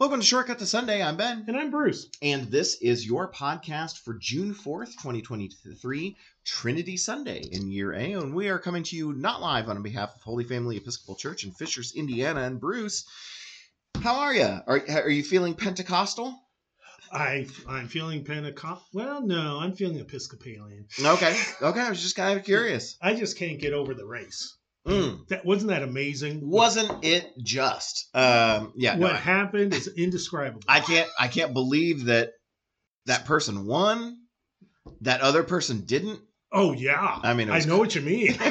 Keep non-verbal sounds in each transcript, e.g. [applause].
Welcome to Shortcut to Sunday. I'm Ben. And I'm Bruce. And this is your podcast for June 4th, 2023, Trinity Sunday in year A. And we are coming to you not live on behalf of Holy Family Episcopal Church in Fishers, Indiana. And Bruce, how are you? Are, are you feeling Pentecostal? I, I'm feeling Pentecost. Well, no, I'm feeling Episcopalian. Okay. Okay. I was just kind of curious. I just can't get over the race. Mm. That wasn't that amazing. Wasn't it just? Um, yeah. no, what I- happened is indescribable. I can't I can't believe that that person won, that other person didn't. oh yeah, I mean, I know what you mean. [laughs]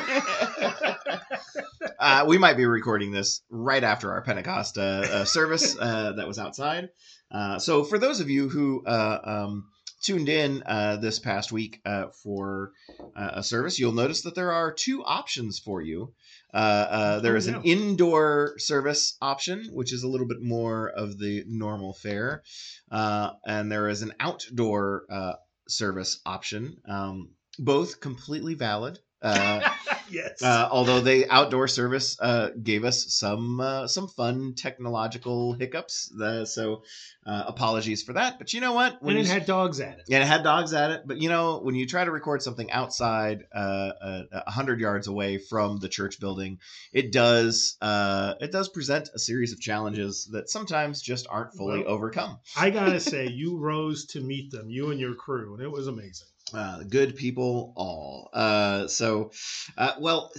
uh, we might be recording this right after our Pentecost uh, uh, service uh, that was outside. Uh, so for those of you who uh, um, tuned in uh, this past week uh, for uh, a service, you'll notice that there are two options for you. Uh, uh, there Oh, an indoor service option, which is a little bit more of the normal fare, uh, and there is an outdoor uh, service option. Um, both completely valid. Uh, [laughs] yes. uh, although the outdoor service uh, gave us some uh, some fun technological hiccups, the, so uh, apologies for that. But you know what? and it s- had dogs at it. Yeah, it had dogs at it. But you know, when you try to record something outside, uh, a a hundred yards away from the church building, it does uh, it does present a series of challenges that sometimes just aren't fully Well- overcome. I gotta [laughs] say, you rose to meet them, you and your crew, and it was amazing. Uh, good people all. Uh, so, uh, well,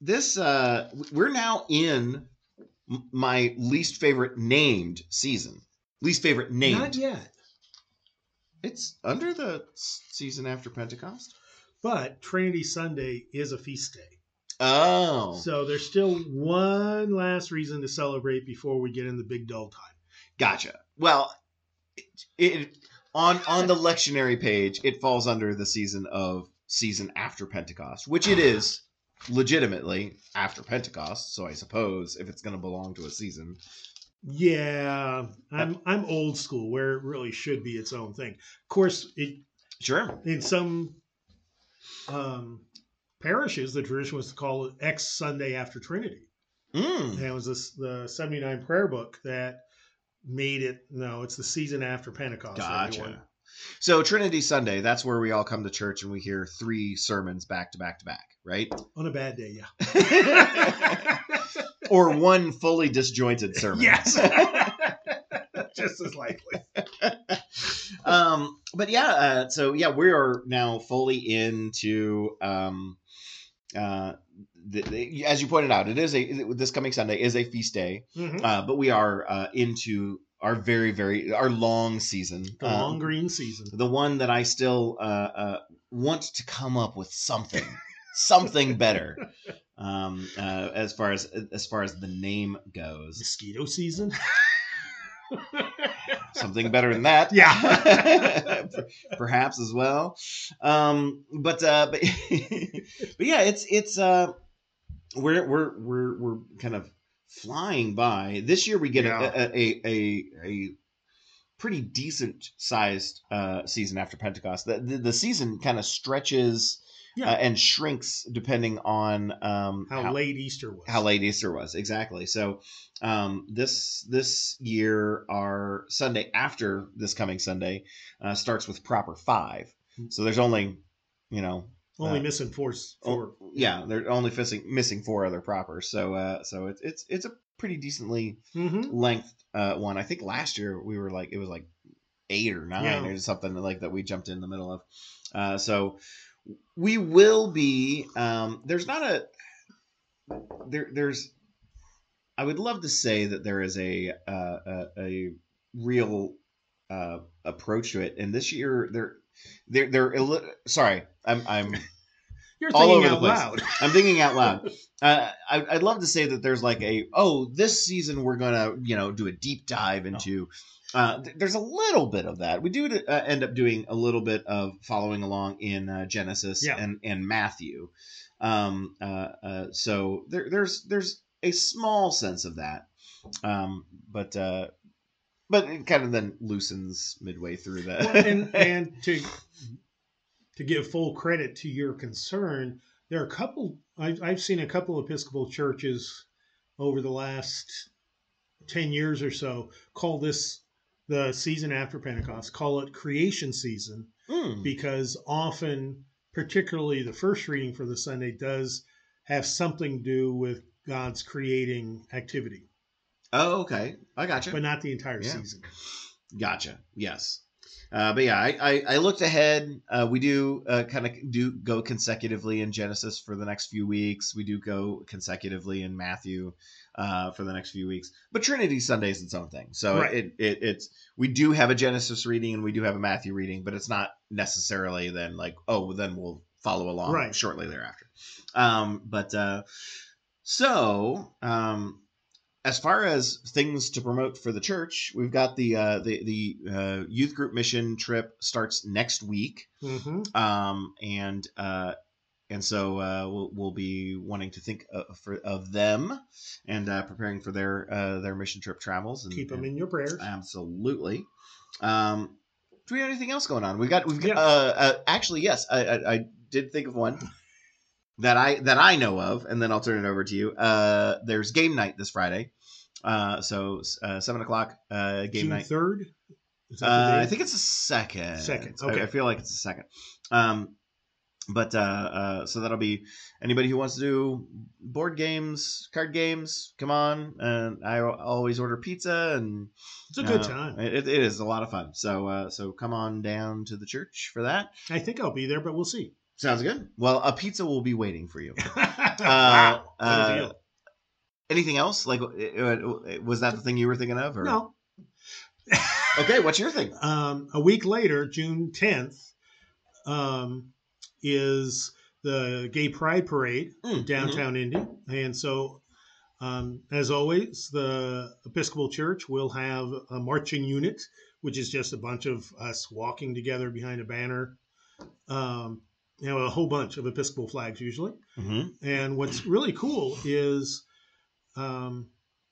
this uh, we're now in my least favorite named season. Least favorite named. Not yet, It's under the season after Pentecost. but Trinity Sunday is a feast day, Oh, so there's still one last reason to celebrate before we get in the big dull time. gotcha. Well, it, it on on the lectionary page, it falls under the season of season after Pentecost, which it is legitimately after Pentecost. So I suppose if it's going to belong to a season, Yeah, I'm I'm old school where it really should be its own thing. Of course, it, sure. in some um, parishes, the tradition was to call it X Sunday after Trinity. Mm. And it was this, the 79 prayer book that made it. No, it's the season after Pentecost. Gotcha. everyone. So Trinity Sunday, that's where we all come to church and we hear three sermons back to back to back, right? On a bad day, yeah. [laughs] or one fully disjointed sermon. yes. [laughs] [laughs] Just as likely. um, but yeah, uh, so yeah, we are now fully into um, uh, the, the, as you pointed out, it is a this coming Sunday is a feast day, Mhm. uh, but we are uh, into our very very our long season, The uh, long green season. the one that I still uh, uh, want to come up with something, something better, [laughs] um, uh, as far as as far as the name goes. Mosquito season. [laughs] Something better than that, Yeah. [laughs] perhaps as well. Um, but uh, but but yeah, it's it's uh, we're we're we're we're kind of flying by. This year we get Yeah. a, a a a pretty decent sized uh, season after Pentecost. The the, the season kind of stretches Yeah. uh, and shrinks depending on um, How, late Easter was. how late Easter was exactly. So um, this this year, our Sunday after this coming Sunday uh, starts with proper five. So there's only, you know, Only uh, missing four. four. yeah, they're only missing missing four other proper. So uh, so it's it's it's a pretty decently Mm-hmm. length uh, one. I think last year we were like it was like eight or nine Yeah. or something like that we jumped in the middle of. Uh, so we will be. Um, there's not a there. There's. I would love to say that there is a uh, a, a real uh, approach to it, and this year they're they're they're illi- sorry. I'm I'm [laughs] You're all thinking over the out place. loud. [laughs] I'm thinking out loud. [laughs] Uh, I, I'd love to say that there's like a oh this season we're gonna you know do a deep dive into. Uh, th- there's a little bit of that. We do uh, end up doing a little bit of following along in uh, Genesis Yeah. and and Matthew. Um, uh, uh, so there, there's there's a small sense of that, um, but uh, but it kind of then loosens midway through that. Well, and [laughs] and to to give full credit to your concern, there are a couple. I've I've seen a couple of Episcopal churches over the last ten years or so, call this the season after Pentecost. Call it creation season Mm. because often, particularly the first reading for the Sunday, does have something to do with God's creating activity, Oh, okay. I gotcha. but not the entire Yeah. season. Gotcha. Yes. Uh, but yeah, I, I, I looked ahead. Uh, we do uh, kind of do go consecutively in Genesis for the next few weeks. We do go consecutively in Matthew uh, for the next few weeks. But Trinity Sunday is its own thing. So Right. it, it it's we do have a Genesis reading and we do have a Matthew reading, but it's not necessarily then like oh well, then we'll follow along Right. shortly thereafter. Um, but uh, so um, as far as things to promote for the church, we've got the uh, the the uh, youth group mission trip starts next week, hmm um, and uh, and so uh, we'll we'll be wanting to think of, for, of them and uh, preparing for their uh, their mission trip travels. And, Keep them and- in your prayers. Absolutely. Um, do we have anything else going on? We got we've got Yeah. uh, uh, actually yes, I, I I did think of one [laughs] that I that I know of, and then I'll turn it over to you. Uh, there's game night this Friday, uh, so uh, seven o'clock uh, game June night. third. The Uh, I think it's a second. Second, I- okay. I, feel like it's a second. Um, but uh, uh, so that'll be anybody who wants to do board games, card games. Come on, and I always order pizza and it's a good uh, time. It, it is a lot of fun. So uh, so come on down to the church for that. I think I'll be there, but we'll see. Sounds good. Well, a pizza will be waiting for you. [laughs] wow, what a uh, deal. Anything else? Like, was that the thing you were thinking of? Or? No. [laughs] [laughs] Okay, what's your thing? Um, a week later, June 10th, um, is the Gay Pride Parade Mm, downtown Indy. And so, um, as always, the Episcopal Church will have a marching unit, which is just a bunch of us walking together behind a banner. Um, you know, a whole bunch of Episcopal flags usually. mhm. And what's really cool is um,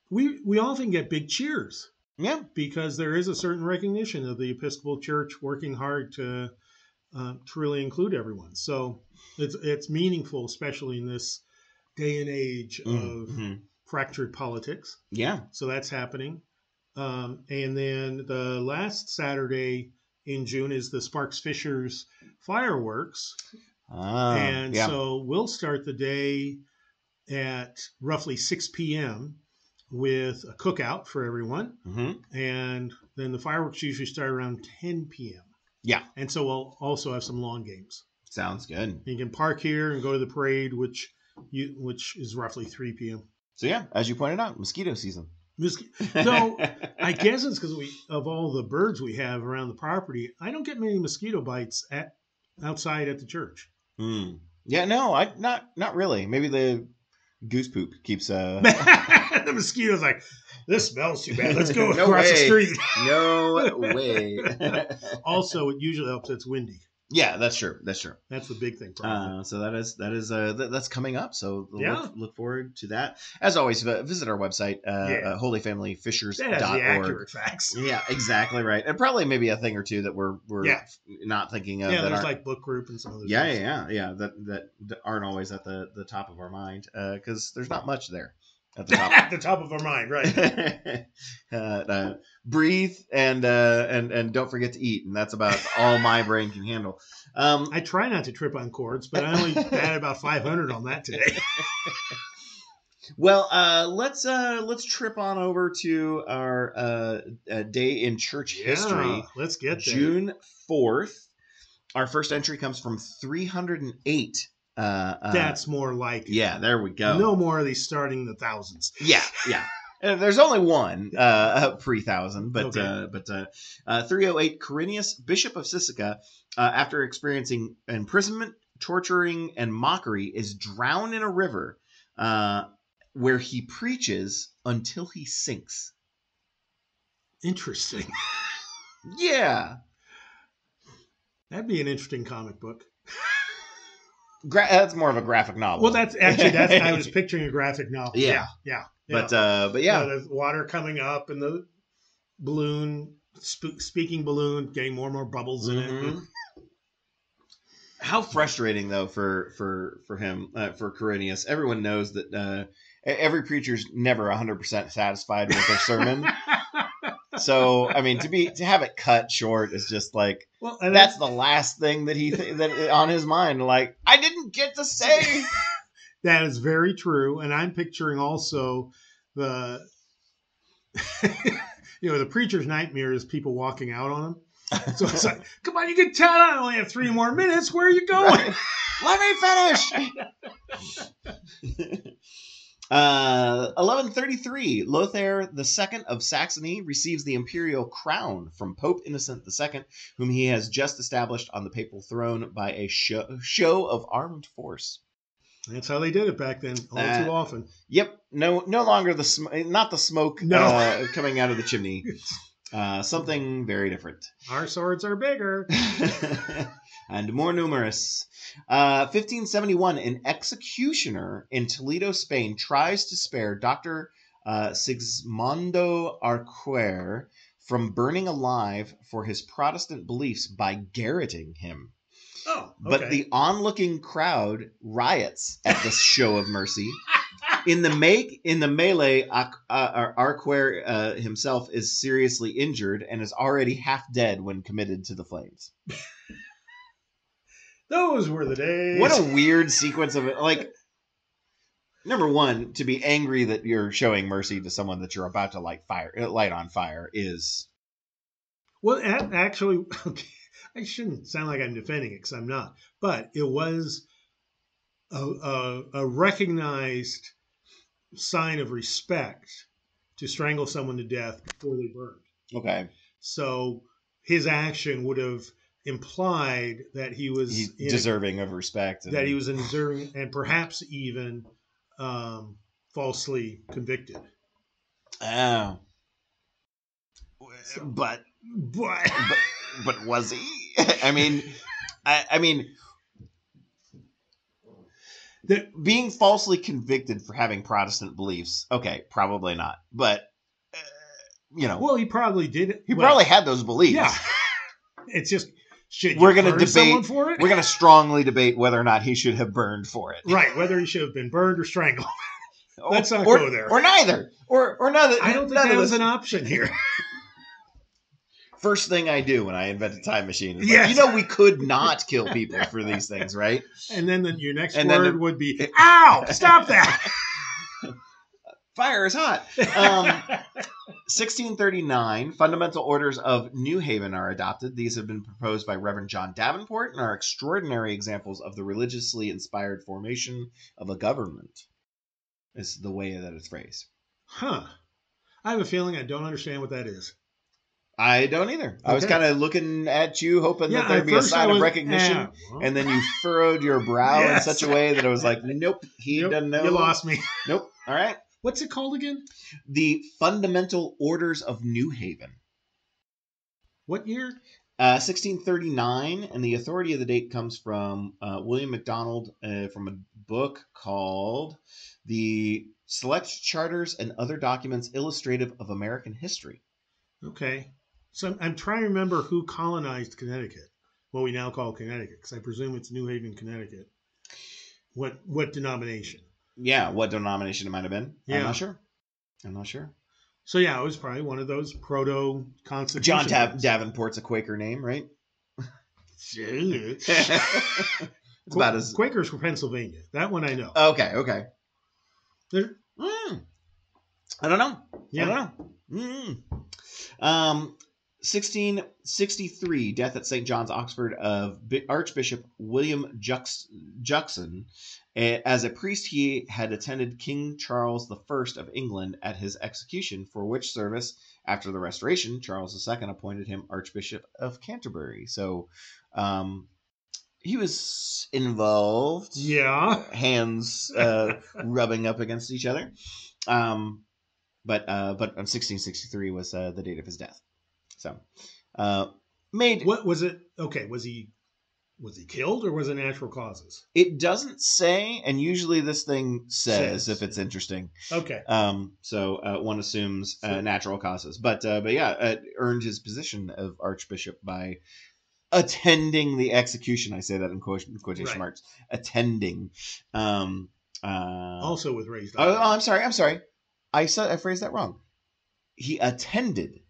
we we often get big cheers Yeah. because there is a certain recognition of the Episcopal Church working hard to uh, to really include everyone. So it's it's meaningful, especially in this day and age of Mhm. fractured politics. Yeah. So that's happening. Um, and then the last Saturday in June is the Sparks Fishers fireworks. Ah, and yeah. so we'll start the day at roughly 6 p.m. with a cookout for everyone. Mhm. And then the fireworks usually start around 10 p.m. Yeah. And so we'll also have some lawn games. Sounds good. You can park here and go to the parade, which you, which is roughly 3 p.m. So yeah, as you pointed out, mosquito season. Though I guess it's because we of all the birds we have around the property, I don't get many mosquito bites at outside at the church. Hmm. Yeah, no, I not not really. Maybe the goose poop keeps uh [laughs] the mosquito's like, this smells too bad. Let's go [laughs] No across the street. no way. [laughs] Also, it usually helps. It's windy. Yeah, that's true. That's true. That's the big thing. Uh, so that is that is uh that, that's coming up. So Yeah. look, look forward to that. As always, uh, visit our website, uh, Yeah. uh holyfamilyfishers.org. that has the accurate facts. [laughs] Yeah, exactly right. And probably maybe a thing or two that we're we're Yeah. not thinking of yeah, that there's like book group and some other. yeah, yeah, yeah, yeah. That, that that aren't always at the the top of our mind because there's not much there at the top. [laughs] At the top of our mind, right? [laughs] uh, breathe and uh, and and don't forget to eat, and that's about all my brain can handle. Um, I try not to trip on cords, but I only had [laughs] about 500 on that today. well, uh, let's uh, let's trip on over to our uh, uh, day in church history. Let's get there. June fourth. Our first entry comes from 308. Uh, uh, That's more like yeah. There we go. No more of these starting in the thousands. Yeah, [laughs] yeah. Uh, there's only one uh, pre thousand, but Okay. uh, but uh, uh, 308 Quirinius, Bishop of Siscia, uh, after experiencing imprisonment, torturing, and mockery, is drowned in a river, uh, where he preaches until he sinks. Interesting. [laughs] Yeah, That'd be an interesting comic book. [laughs] Gra- that's more of a graphic novel. Well, that's actually that's [laughs] I was picturing a graphic novel. Yeah. yeah, but uh, but yeah, the water coming up and the balloon, sp- speaking balloon, getting more and more bubbles in it. Mhm. How frustrating though for for for him uh, for Quirinius. Everyone knows that uh, every preacher's never 100% satisfied with their sermon. [laughs] so, I mean, to be to have it cut short is just like well, that's the last thing that he th- that on his mind. Like, I didn't get to say. [laughs] That is very true, and I'm picturing also the, [laughs] you know, the preacher's nightmare is people walking out on him. So it's like, [laughs] come on, you can tell I only have three more minutes. Where are you going? Right. Let me finish. Uh, 1133, Lothair II of Saxony receives the imperial crown from Pope Innocent II, whom he has just established on the papal throne by a show, show of armed force. That's how they did it back then, all That- too often. Yep, no, no longer the sm- not the smoke No. uh, [laughs] coming out of the chimney. Uh, something very different. Our swords are bigger. [laughs] and more numerous. Uh, 1571, an executioner in Toledo, Spain, tries to spare Dr. Uh, Sigismondo Arquer from burning alive for his Protestant beliefs by garroting him. Oh, But the onlooking crowd riots at this show of mercy. [laughs] In the make in the melee, uh, Arquer uh, himself is seriously injured and is already half dead when committed to the flames. [laughs] those were the days. What a weird sequence of it. Like, number one, to be angry that you're showing mercy to someone that you're about to light fire, uh, light on fire, is Well, actually, [laughs] okay, I shouldn't sound like I'm defending it because I'm not. But it was a, a, a recognized sign of respect to strangle someone to death before they burned. okay. So his action would have implied that he was He's in- deserving of respect. and- that he was deserving and perhaps even um, falsely convicted. Oh. But But but but was he? I mean, I, I mean, the, being falsely convicted for having Protestant beliefs. Okay, probably not. But uh, you know, well, he probably did. it. he well, probably had those beliefs. Yeah. It's just should you We're gonna debate- for it? We're going to strongly debate whether or not he should have burned for it. right, whether he should have been burned or strangled. Or- Let's not or, go there. Or neither. Or or neither. I don't think that was an option here. [laughs] First thing I do when I invent a time machine is like, Yes. you know we could not kill people for these things, right? And then the, your next And then word the- would be, "Ow! Stop that!" [laughs] Fire is hot. Um, [laughs] 1639, fundamental orders of New Haven are adopted. These have been proposed by Reverend John Davenport and are extraordinary examples of the religiously inspired formation of a government. Is the way that it's phrased. huh? I have a feeling I don't understand what that is. I don't either. I was kind of looking at you, hoping that there'd be a sign of recognition, well, and then you furrowed your brow Yes. in such a way that I was like, "Nope, he nope, doesn't know." You lost me. Nope. All right. What's it called again? The fundamental orders of New Haven. What year? Uh, 1639, and the authority of the date comes from uh, William MacDonald uh, from a book called The Select Charters and Other Documents Illustrative of American History. Okay. So I'm, I'm trying to remember who colonized Connecticut, what we now call Connecticut, because I presume it's New Haven, Connecticut. What what denomination? Yeah, what denomination it might have been. Yeah. I'm not sure. I'm not sure. So yeah, it was probably one of those proto John constitution. Dav- Davenport's a Quaker name, right? it's [laughs] it's about as. Quakers were Pennsylvania. That one I know. Okay, okay. There- Hmm. I don't know. yeah. I don't know. Mm. Um, 1663, death at St. John's, Oxford, of Archbishop William Jux- Juxon. As a priest, he had attended King Charles I of England at his execution, for which service, after the Restoration, Charles II appointed him Archbishop of Canterbury. So, um, he was involved Yeah. hands uh, [laughs] rubbing up against each other. Um, but uh, but on 1663 was uh, the date of his death. So uh, made What was it? Okay, was he was he killed or was it natural causes? it doesn't say, and usually this thing says, Says. if it's interesting. Okay. Um, so uh, one assumes uh, natural causes, but uh, but yeah, uh, earned his position of archbishop by attending the execution. I say that in quotation, quotation Right. marks. Attending um, Uh, also with raised oh, oh. I'm sorry. I'm sorry. I said I phrased that wrong. He attended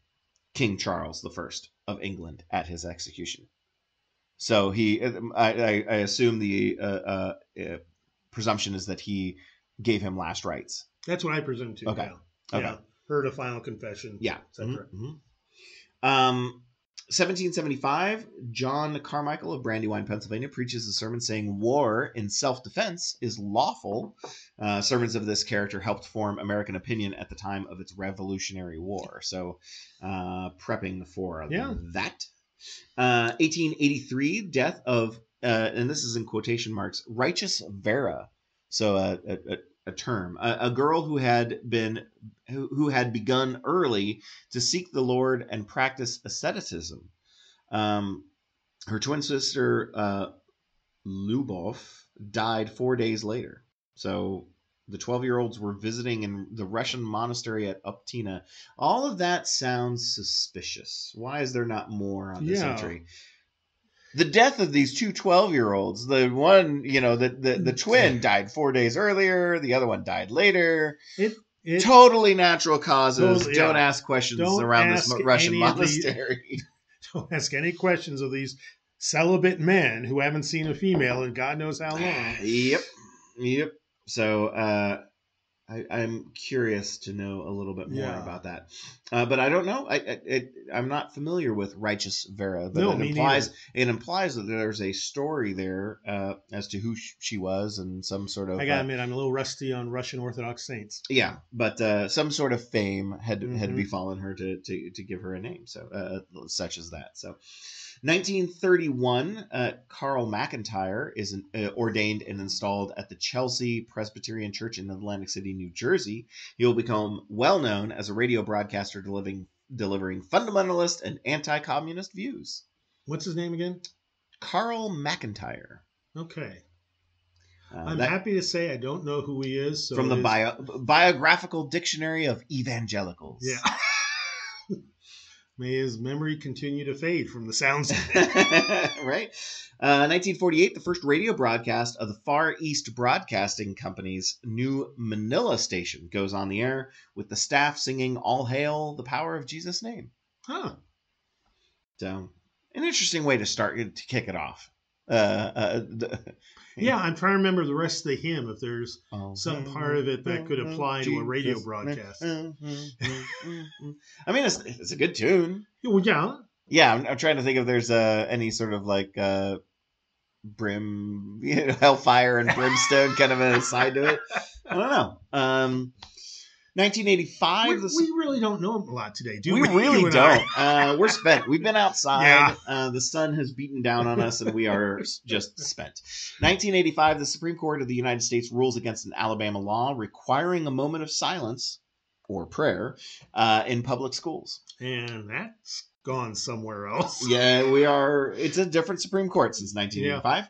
King Charles the First of England at his execution. So he, I, I, I assume the uh, uh, uh, presumption is that he gave him last rites. That's what I presume too. Okay. Yeah. Okay. Yeah. Heard a final confession. Yeah. Mhm, mhm. Um, 1775, John Carmichael of Brandywine, Pennsylvania, preaches a sermon saying war in self defense is lawful. Uh, sermons of this character helped form American opinion at the time of its Revolutionary War. So, uh, prepping for Yeah. that. Uh, 1883, death of, uh, and this is in quotation marks, righteous Vera. So, a, a, a, a term, a, a girl who had been who, who had begun early to seek the Lord and practice asceticism. Um, her twin sister, uh, Lubov, died four days later. So the 12 year olds were visiting in the Russian monastery at Optina. All of that sounds suspicious. Why is there not more on this Yeah. entry? The death of these two 12 year olds, the one, you know, the, the, the twin died four days earlier, the other one died later It, totally natural causes. Totally, Don't yeah. ask questions Don't around this ask mo- Russian any of the- monastery. [laughs] [laughs] don't ask any questions of these celibate men who haven't seen a female in God knows how long. [sighs] yep, yep. So uh, I, I'm curious to know a little bit more Yeah. about that, uh, but I don't know. I, I it, I'm not familiar with righteous Vera, but No, it implies neither. it implies that there's a story there uh, as to who sh- she was and some sort of I gotta uh, admit, I'm a little rusty on Russian Orthodox saints. Yeah, but uh, some sort of fame had had Mhm. befallen her to, to to give her a name, so uh, such as that. So, 1931, uh, Carl McIntire is an, uh, ordained and installed at the Chelsea Presbyterian Church in Atlantic City, New Jersey. He will become well known as a radio broadcaster delivering delivering fundamentalist and anti-communist views. What's his name again? Carl McIntire. Okay. Uh, I'm that- happy to say I don't know who he is. So from the is- bio, biographical dictionary of evangelicals. Yeah. [laughs] May his memory continue to fade from the sounds. of it. [laughs] right? Uh, 1948, the first radio broadcast of the Far East Broadcasting Company's new Manila station goes on the air with the staff singing All Hail the Power of Jesus' Name. huh. So, an interesting way to start to kick it off. Uh, uh, the- Yeah, I'm trying to remember the rest of the hymn. If there's All Some part of it that could apply to a radio broadcast. [laughs] I mean, it's, it's a good tune. well, yeah, Yeah, I'm, I'm trying to think if there's uh, any sort of like uh, brim, you [laughs] know, hellfire and brimstone kind of a side to it. I don't know. Um, 1985. we, the, we really don't know a lot today, do we we? [laughs] really You and I? don't. Uh, we're spent. We've been outside. Yeah. Uh, the sun has beaten down on us, and we are [laughs] just spent. 1985. The Supreme Court of the United States rules against an Alabama law requiring a moment of silence or prayer uh, in public schools. And that's gone somewhere else. [laughs] Yeah, we are. It's a different Supreme Court since 1985.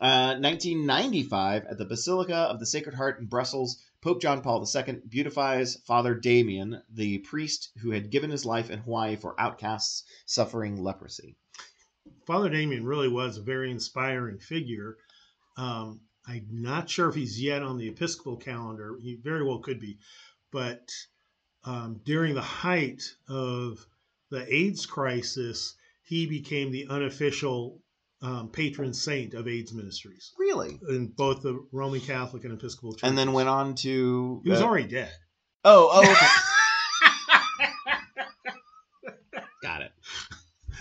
Uh, 1995, at the Basilica of the Sacred Heart in Brussels, Pope John Paul II beatifies Father Damien, the priest who had given his life in Hawaii for outcasts suffering leprosy. Father Damien really was a very inspiring figure. Um, I'm not sure if he's yet on the Episcopal calendar. He very well could be. But um, during the height of the AIDS crisis, he became the unofficial um, patron saint of AIDS ministries Really? in both the Roman Catholic and Episcopal Church. And then went on to. he was uh, already dead. Oh, oh, okay. [laughs] got it.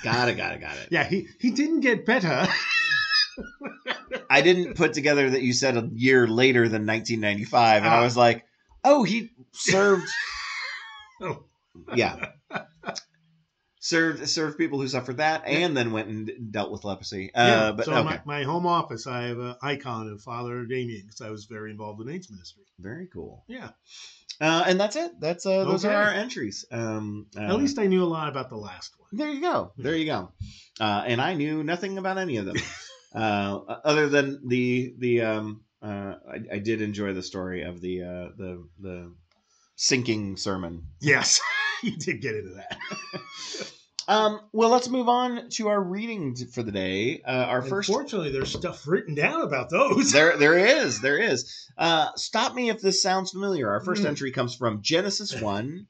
Got it, got it, got it. Yeah, he, he didn't get better. I didn't put together that you said a year later than 1995, and I Ah. was like, oh, he served. [laughs] Oh. Yeah. Served served people who suffered that, and then went and dealt with leprosy. Uh, yeah, but so okay, my, my home office, I have an icon of Father Damien because I was very involved in AIDS ministry. very cool. Yeah, Uh, and that's it. That's uh, those are our entries. Um, uh, at least I knew a lot about the last one. There you go. There you go. Uh, and I knew nothing about any of them, [laughs] uh, other than the the. Um, uh, I, I did enjoy the story of the uh, the the sinking sermon. Yes, [laughs] [laughs] you did get into that. [laughs] Um, well, let's move on to our reading t- for the day. Uh, our first Unfortunately, there's stuff written down about those. there [laughs] there is there is uh stop me if this sounds familiar our first Hmm. entry comes from genesis 1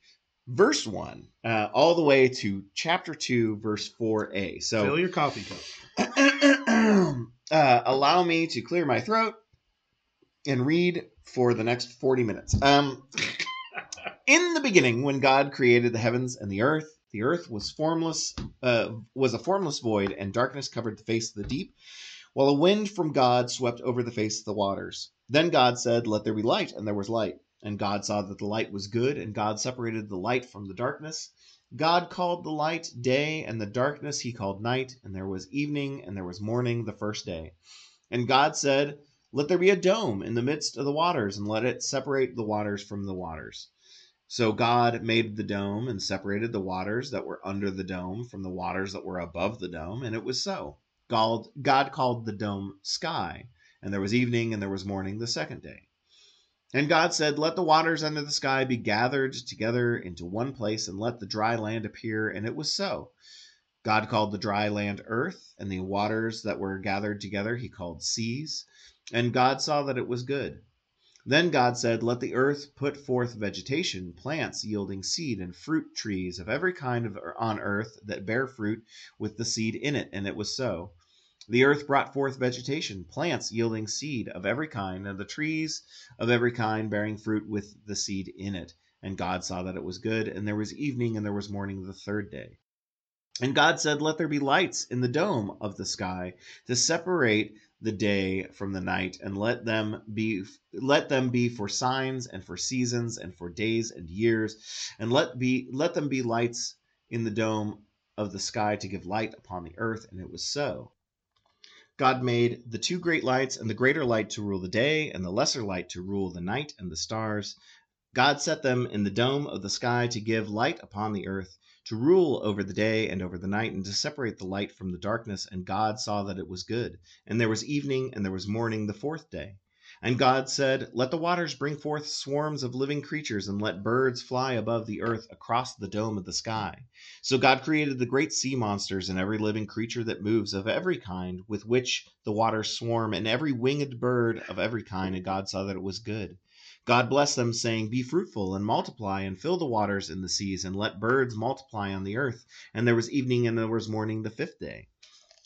verse 1 uh, all the way to chapter 2 verse 4a So Fill your coffee cup. [clears throat] uh, allow me to clear my throat and read for the next 40 minutes um in the beginning when god created the heavens and the earth the earth was formless uh, was a formless void and darkness covered the face of the deep while a wind from God swept over the face of the waters. Then God said, Let there be light, and there was light. And God saw that the light was good, and God separated the light from the darkness. God called the light day, and the darkness he called night, and there was evening, and there was morning the first day. And God said, Let there be a dome in the midst of the waters, and let it separate the waters from the waters. So God made the dome and separated the waters that were under the dome from the waters that were above the dome, and it was so. God, God called the dome sky, and there was evening and there was morning the second day. And God said, Let the waters under the sky be gathered together into one place, and let the dry land appear, and it was so. God called the dry land earth, and the waters that were gathered together he called seas. And God saw that it was good. Then God said, Let the earth put forth vegetation, plants yielding seed, and fruit trees of every kind on earth that bear fruit with the seed in it. And it was so. The earth brought forth vegetation, plants yielding seed of every kind, and the trees of every kind bearing fruit with the seed in it. And God saw that it was good. And there was evening and there was morning the third day. And God said, Let there be lights in the dome of the sky to separate the day from the night, and let them be let them be for signs and for seasons and for days and years, and let be let them be lights in the dome of the sky to give light upon the earth. And it was so. God made the two great lights, and the greater light to rule the day, and the lesser light to rule the night and the stars. God set them in the dome of the sky to give light upon the earth, to rule over the day and over the night, and to separate the light from the darkness. And God saw that it was good. And there was evening, and there was morning the fourth day. And God said, Let the waters bring forth swarms of living creatures, and let birds fly above the earth across the dome of the sky. So God created the great sea monsters and every living creature that moves of every kind, with which the waters swarm, and every winged bird of every kind. And God saw that it was good. God blessed them, saying, Be fruitful and multiply, and fill the waters in the seas, and let birds multiply on the earth. And there was evening and there was morning the fifth day.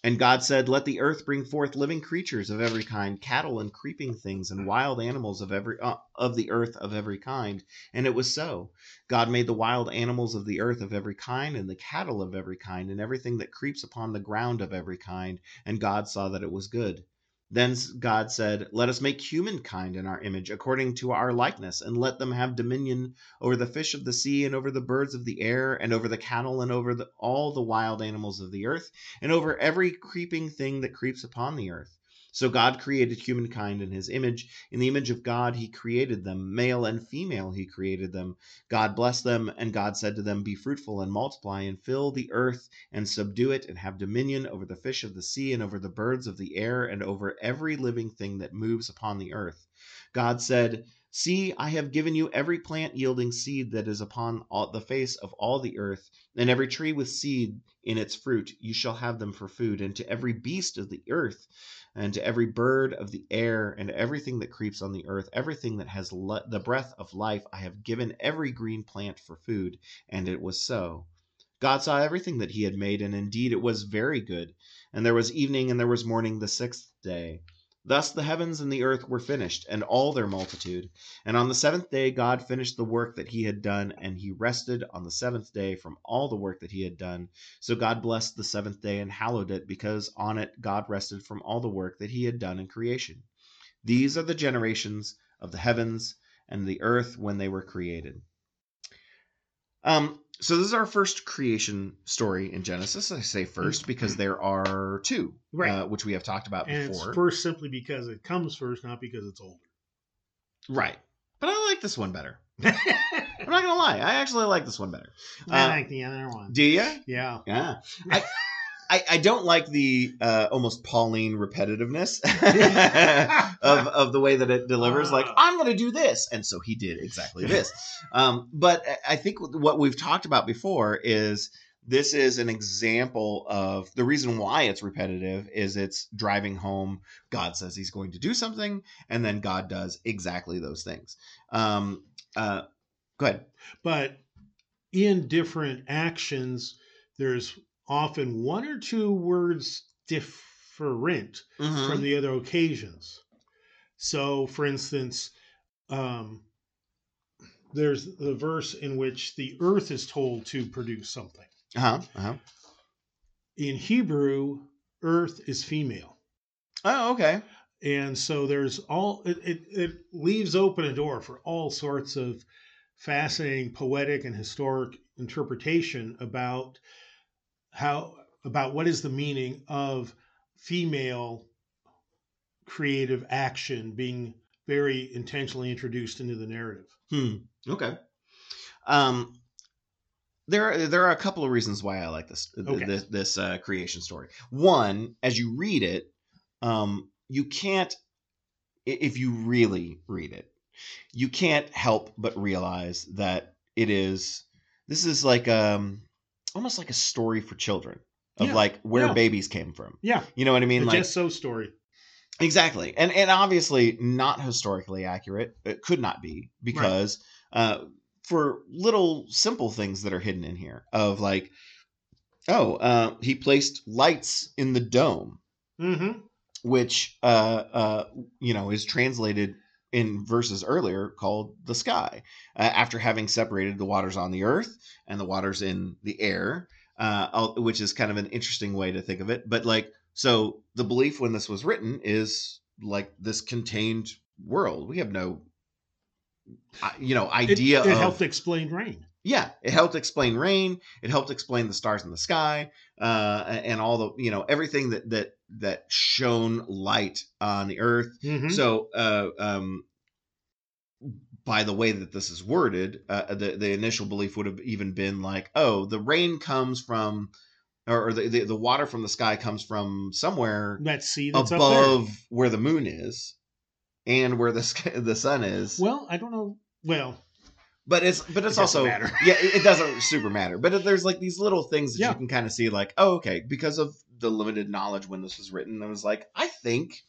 And God said, Let the earth bring forth living creatures of every kind, cattle and creeping things, and wild animals of every uh, of the earth of every kind. And it was so. God made the wild animals of the earth of every kind, and the cattle of every kind, and everything that creeps upon the ground of every kind. And God saw that it was good. Then God said, Let us make humankind in our image, according to our likeness, and let them have dominion over the fish of the sea, and over the birds of the air, and over the cattle, and over the, all the wild animals of the earth, and over every creeping thing that creeps upon the earth. So God created humankind in his image. In the image of God, he created them. Male and female, he created them. God blessed them, and God said to them, Be fruitful and multiply, and fill the earth, and subdue it, and have dominion over the fish of the sea, and over the birds of the air, and over every living thing that moves upon the earth. God said, See, I have given you every plant yielding seed that is upon all, the face of all the earth, and every tree with seed in its fruit. You shall have them for food, and to every beast of the earth, and to every bird of the air, and everything that creeps on the earth, everything that has le- the breath of life, I have given every green plant for food. And it was so. God saw everything that he had made, and indeed it was very good. And there was evening, and there was morning the sixth day. Thus the heavens and the earth were finished, and all their multitude. And on the seventh day God finished the work that he had done, and he rested on the seventh day from all the work that he had done. So God blessed the seventh day and hallowed it, because on it God rested from all the work that he had done in creation. These are the generations of the heavens and the earth when they were created. Um, so this is our first creation story in Genesis. I say first because there are two, Right. uh, which we have talked about And it's before. first simply because it comes first, not because it's older. Right. But I like this one better. [laughs] I'm not gonna lie. I actually like this one better. I Uh, like the other one. Do you? Yeah. Yeah. I, I, I don't like the uh, almost Pauline repetitiveness [laughs] of, of the way that it delivers. Like, Ah. I'm going to do this. And so he did exactly [laughs] this. Um, but I- I think what we've talked about before is this is an example of the reason why it's repetitive is it's driving home God says he's going to do something, and then God does exactly those things. Um, uh, go ahead. But in different actions, there's often one or two words different Mhm. from the other occasions. So, for instance, um, there's the verse in which the earth is told to produce something. Uh-huh. Uh-huh. In Hebrew, earth is female. Oh, okay. And so there's all, it, it, it leaves open a door for all sorts of fascinating poetic and historic interpretation about how, about what is the meaning of female creative action being very intentionally introduced into the narrative. Hmm. Okay. Um, there are, there are a couple of reasons why I like this Okay. this, this uh, creation story. One, as you read it, um, you can't if you really read it, you can't help but realize that it is this is like um almost like a story for children of Yeah, like where yeah. babies came from. Yeah, You know what I mean? the like Just So story. Exactly, and and obviously not historically accurate. It could not be because uh, for little simple things that are hidden in here of like, oh, uh, he placed lights in the dome, Mm-hmm. which uh, uh, you know is translated in verses earlier called the sky uh, after having separated the waters on the earth and the waters in the air uh, which is kind of an interesting way to think of it but like so the belief when this was written is like this contained world we have no you know idea It, it of helped explain rain. Yeah it helped explain rain it helped explain the stars in the sky uh, and all the you know everything that that that shone light on the earth Mhm. so uh, um, by the way that this is worded uh, the, the initial belief would have even been like oh the rain comes from or, or the, the, the water from the sky comes from somewhere that sea that's above where the moon is and where the sky, the sun is Well, I don't know. Well, but it's but it's It also matter. yeah it, doesn't super matter but there's like these little things that Yeah. you can kind of see like oh okay because of the limited knowledge when this was written i was like i think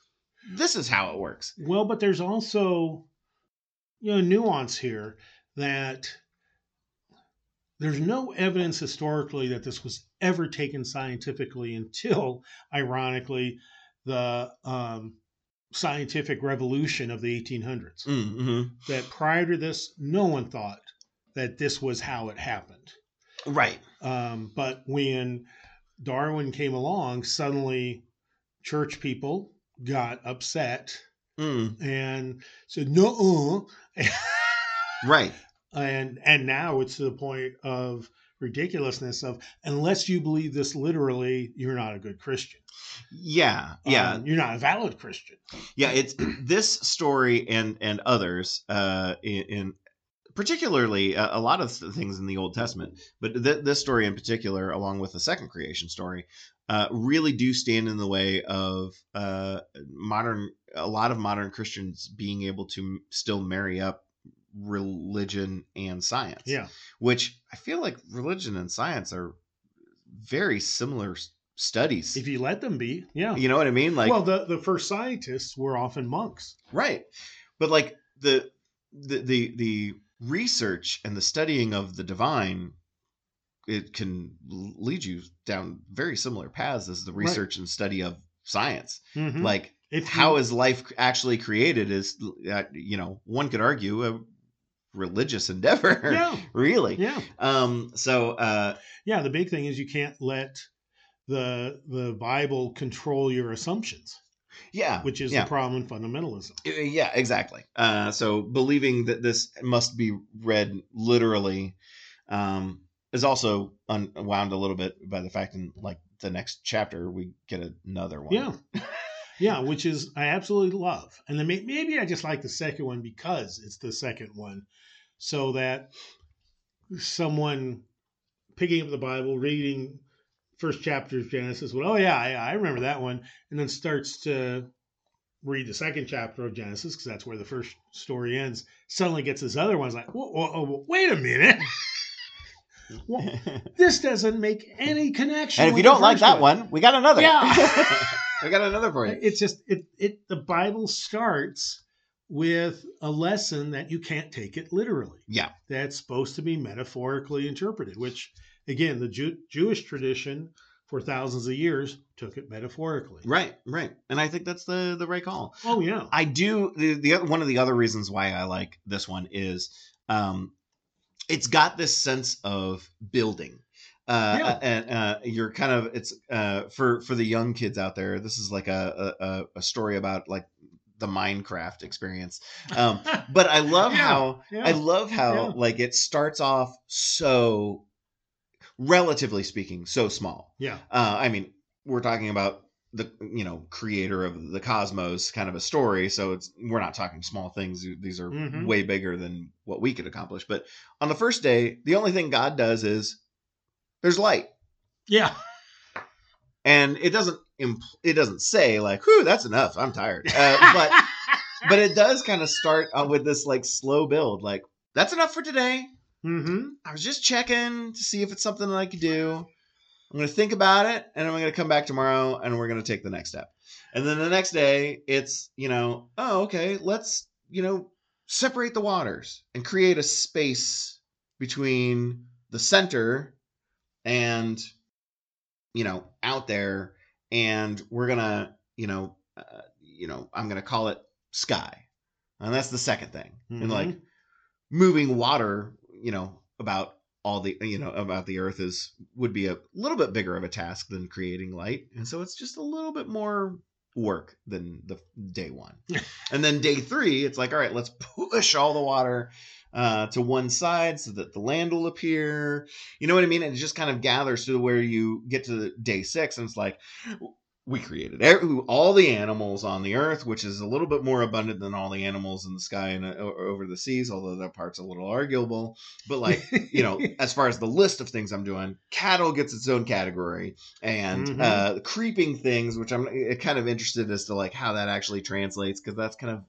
this is how it works well, but there's also you know nuance here that there's no evidence historically that this was ever taken scientifically until, [laughs] ironically, the um, scientific revolution of the 1800s. mm-hmm. That prior to this, no one thought that this was how it happened. right Um, but when Darwin came along, suddenly church people got upset mm, and said, no, [laughs] right and and now it's to the point of ridiculousness of unless you believe this literally, you're not a good Christian. yeah yeah Um, you're not a valid Christian. yeah it's [clears throat] this story and and others uh in, in particularly uh, a, lot of things in the old testament but th- this story in particular along with the second creation story uh, really do stand in the way of uh, modern a lot of modern christians being able to m- still marry up religion and science Yeah. which i feel like religion and science are very similar studies If you let them be, yeah. you know what i mean like well, the, the first scientists were often monks. Right. But like the the the the research and the studying of the divine it can lead you down very similar paths as the Right. research and study of science. Mhm. Like If how you- is life actually created is uh, you know, one could argue a religious endeavor. [laughs] yeah, really. yeah, Um so uh yeah. The big thing is you can't let the the Bible control your assumptions, yeah. which is yeah. the problem in fundamentalism. Yeah, exactly. Uh, so believing that this must be read literally um, is also unwound a little bit by the fact in like the next chapter we get another one. Yeah. [laughs] Yeah, which is I absolutely love. And then maybe I just like the second one because it's the second one. So that someone picking up the Bible, reading first chapter of Genesis, well, oh yeah, I, I remember that one, and then starts to read the second chapter of Genesis because that's where the first story ends. Suddenly gets this other one. It's like, whoa, whoa, whoa, wait a minute. [laughs] Well, [laughs] this doesn't make any connection. and if you don't like that one, we got another. Yeah. [laughs] we got another for you. it's just it it the Bible starts with a lesson that you can't take it literally. Yeah. That's supposed to be metaphorically interpreted, which again, the Jew, Jewish tradition for thousands of years took it metaphorically. Right, right. And I think that's the the right call. Oh yeah. I do the, the oth- one of the other reasons why I like this one is um it's got this sense of building. Uh, Yeah. and uh, you're kind of it's uh, for for the young kids out there. This is like a a, a- story about like the Minecraft experience. Um, [laughs] but I love Yeah, how yeah. I love how Yeah. like it starts off so relatively speaking so small. yeah. Uh, I mean, we're talking about the you know creator of the cosmos kind of a story, so it's we're not talking small things. These are Mhm. way bigger than what we could accomplish. But on the first day, the only thing God does is there's light, Yeah. and it doesn't impl- it doesn't say like, "Whew, that's enough. I'm tired." Uh, but [laughs] but it does kind of start uh, with this like slow build, like that's enough for today. mm-hmm. I was just checking to see if it's something that I could do. I'm going to think about it and I'm going to come back tomorrow and we're going to take the next step. And then the next day, it's, you know, oh, okay, let's, you know, separate the waters and create a space between the center and, you know, out there. And we're to, you know, uh, you know, I'm to call it sky. And that's the second thing. And Mhm. like moving water, you know, about all the you know about the earth is would be a little bit bigger of a task than creating light and so it's just a little bit more work than the day one [laughs] and then day three it's like all right let's push all the water uh, to one side so that the land will appear you know what i mean and it just kind of gathers to where you get to day six and it's like we created all the animals on the earth, which is a little bit more abundant than all the animals in the sky and uh, over the seas, although that part's a little arguable. But like, you know, [laughs] as far as the list of things I'm doing, cattle gets its own category, and Mhm. uh, creeping things, which I'm kind of interested as to like how that actually translates because that's kind of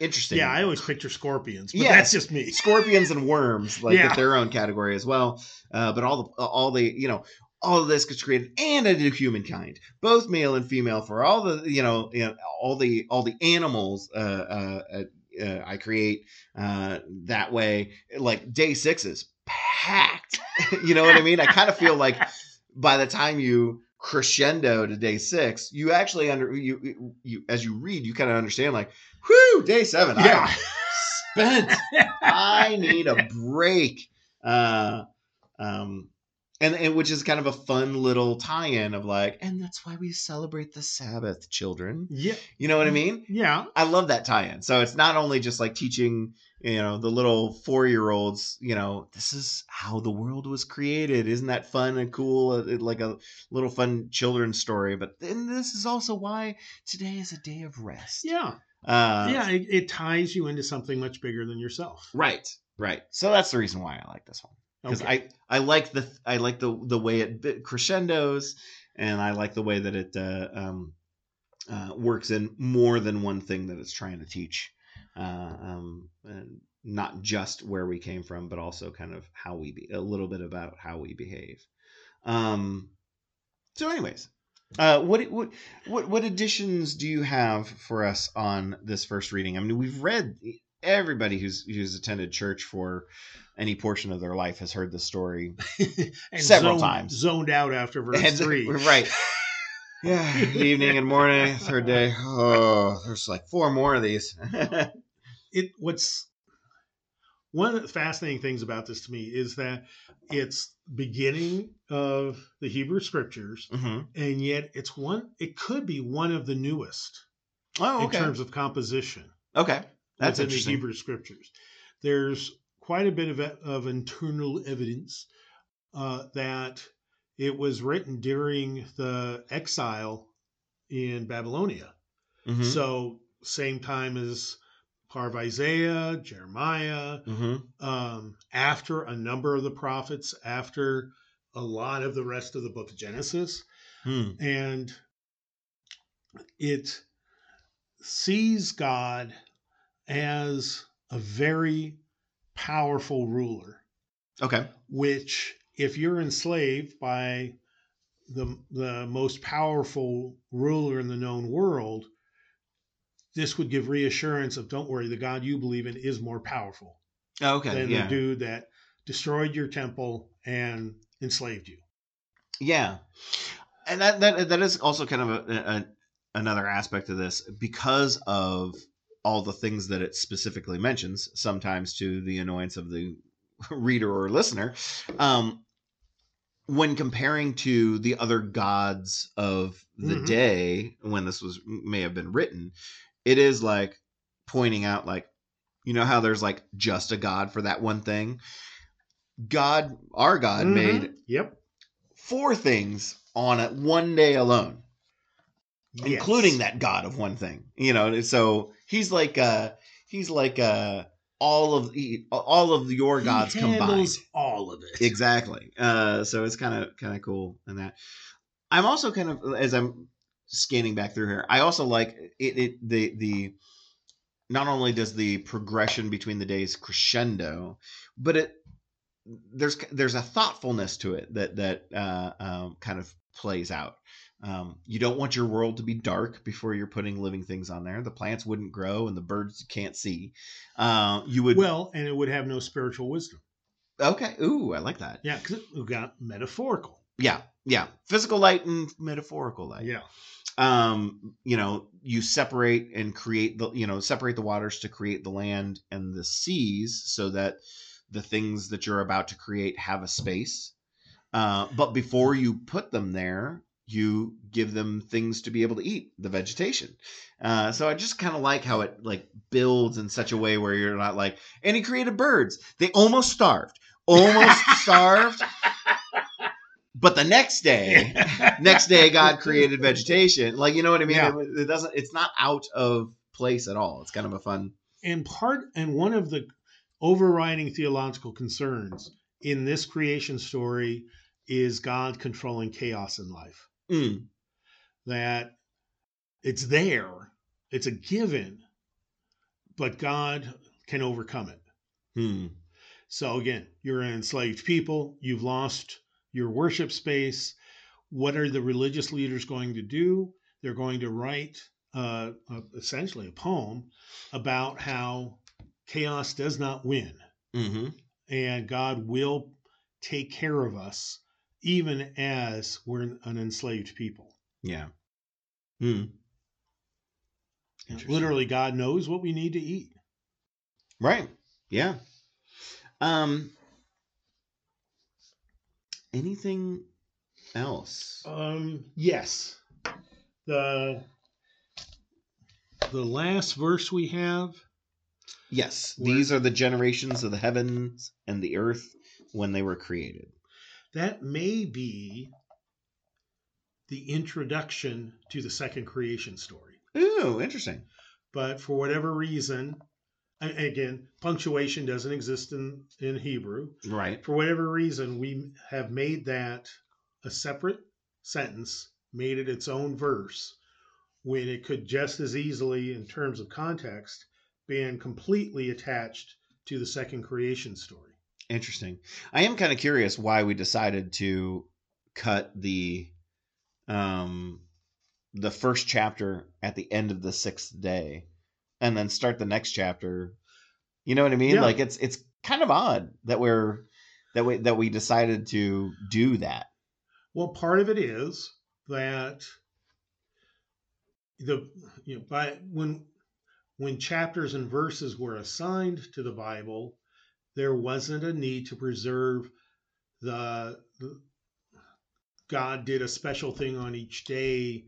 interesting. yeah, I always picture scorpions, but Yeah. that's just me. scorpions and worms like Yeah. their own category as well. Uh, but all the all the you know all of this gets created, and I do humankind, both male and female, for all the you know, you know all the all the animals. Uh, uh, uh, uh, I create uh, that way. Like day six is packed. [laughs] you know what I mean? I kind of feel like by the time you crescendo to day six, you actually under you you as you read, you kind of understand like, whew, day seven. I Yeah. am spent. [laughs] I need a break. Uh, um, and, and which is kind of a fun little tie-in of like, and that's why we celebrate the Sabbath, children. Yeah. You know what I mean? Yeah. I love that tie-in. So it's not only just like teaching, you know, the little four-year-olds, you know, this is how the world was created. Isn't that fun and cool? Uh, it- Like a little fun children's story. But then this is also why today is a day of rest. Yeah. Uh, yeah. It, it ties you into something much bigger than yourself. Right. Right. So that's the reason why I like this one because Okay. I I like the I like the the way it bit crescendos, and I like the way that it uh, um, uh, works in more than one thing that it's trying to teach, uh, um, and not just where we came from, but also kind of how we be a little bit about how we behave. Um, so, anyways. Uh, what what what what additions do you have for us on this first reading? I mean, we've read everybody who's who's attended church for any portion of their life has heard the story [laughs] several zoned, times. zoned out after verse And- three. [laughs] right [laughs] yeah evening and morning third day oh there's like four more of these It what's one of the fascinating things about this to me is that it's beginning of the Hebrew scriptures, hmm and yet it's one. It could be one of the newest oh in terms of composition. okay that's in the Hebrew scriptures. There's quite a bit of, of internal evidence uh, that it was written during the exile in Babylonia. Mhm. So, same time as part of Isaiah, Jeremiah, Mhm. um, after a number of the prophets, after a lot of the rest of the book of Genesis Hmm. and it sees God as a very powerful ruler okay which if you're enslaved by the the most powerful ruler in the known world, this would give reassurance of don't worry, the God you believe in is more powerful Okay. than yeah. the dude that destroyed your temple and enslaved you. Yeah, and that that that is also kind of a, a another aspect of this because of all the things that it specifically mentions, sometimes to the annoyance of the [laughs] reader or listener. Um, when comparing to the other gods of the Mhm. day when this was may have been written, it is like pointing out like you know how there's like just a god for that one thing. God, our God, Mhm. made Yep. four things on it one day alone, Yes. including that god of one thing. You know, so he's like uh he's like uh all of all of your He gods combined. all of it. Exactly. Uh so it's kind of kind of cool in that. I'm also kind of as I'm scanning back through here, I also like it, it the the not only does the progression between the days crescendo, but it there's there's a thoughtfulness to it that that uh, um, kind of plays out. Um, you don't want your world to be dark before you're putting living things on there. The plants wouldn't grow and the birds can't see. Uh, you would Well, and it would have no spiritual wisdom. okay. Ooh, I like that. Yeah, because we got metaphorical. Yeah, yeah. Physical light and metaphorical light. Yeah. Um you know you separate and create the you know separate the waters to create the land and the seas so that the things that you're about to create have a space. Uh, but before you put them there you give them things to be able to eat the vegetation. Uh, so i just kind of like how it like builds in such a way where you're not like and he created birds. They almost starved. Almost [laughs] starved but the next day [laughs] next day God created vegetation. Like you know what I mean? Yeah. It, it doesn't. It's not out of place at all. It's kind of a fun. and part and one of the overriding theological concerns in this creation story is God controlling chaos in life. Mm, That it's there, it's a given, but God can overcome it. hmm. So again, you're an enslaved people, you've lost your worship space. What are the religious leaders going to do? They're going to write uh, uh, essentially a poem about how chaos does not win hmm and God will take care of us even as we're an enslaved people. Yeah. Interesting. Literally, God knows what we need to eat. Right. Yeah. Um. Anything else? Um, yes. The the last verse we have Yes. Where- These are the generations of the heavens and the earth when they were created. that may be the introduction to the second creation story. Ooh, interesting. But for whatever reason, again, punctuation doesn't exist in, in Hebrew. Right. For whatever reason, we have made that a separate sentence, made it its own verse, when it could just as easily, in terms of context, been completely attached to the second creation story. Interesting. I am kind of curious why we decided to cut the um the first chapter at the end of the sixth day and then start the next chapter. You know what I mean? Yeah. Like it's it's kind of odd that we're that we that we decided to do that. Well, part of it is that the you know by when when chapters and verses were assigned to the Bible, there wasn't a need to preserve the, the God did a special thing on each day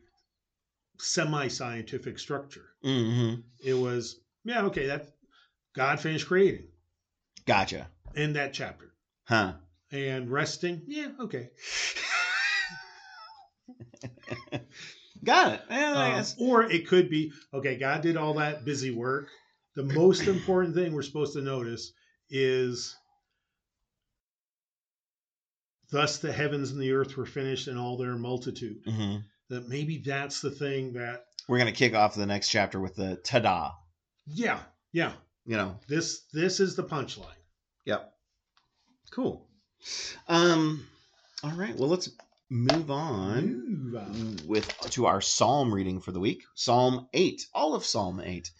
semi-scientific structure. Mm-hmm. It was yeah, okay, that God finished creating Gotcha. in that chapter. Huh. And resting, yeah, okay. [laughs] Got it. Yeah, I Um, guess. or it could be okay, God did all that busy work. The most important thing we're supposed to notice is thus the heavens and the earth were finished in all their multitude. hmm That maybe that's the thing that, We're gonna kick off the next chapter with the ta-da. yeah, yeah, You know. this this is the punchline. Yep. Cool. Um. All right. Well, let's move on Move on. with to our psalm reading for the week. Psalm eight. All of Psalm eight.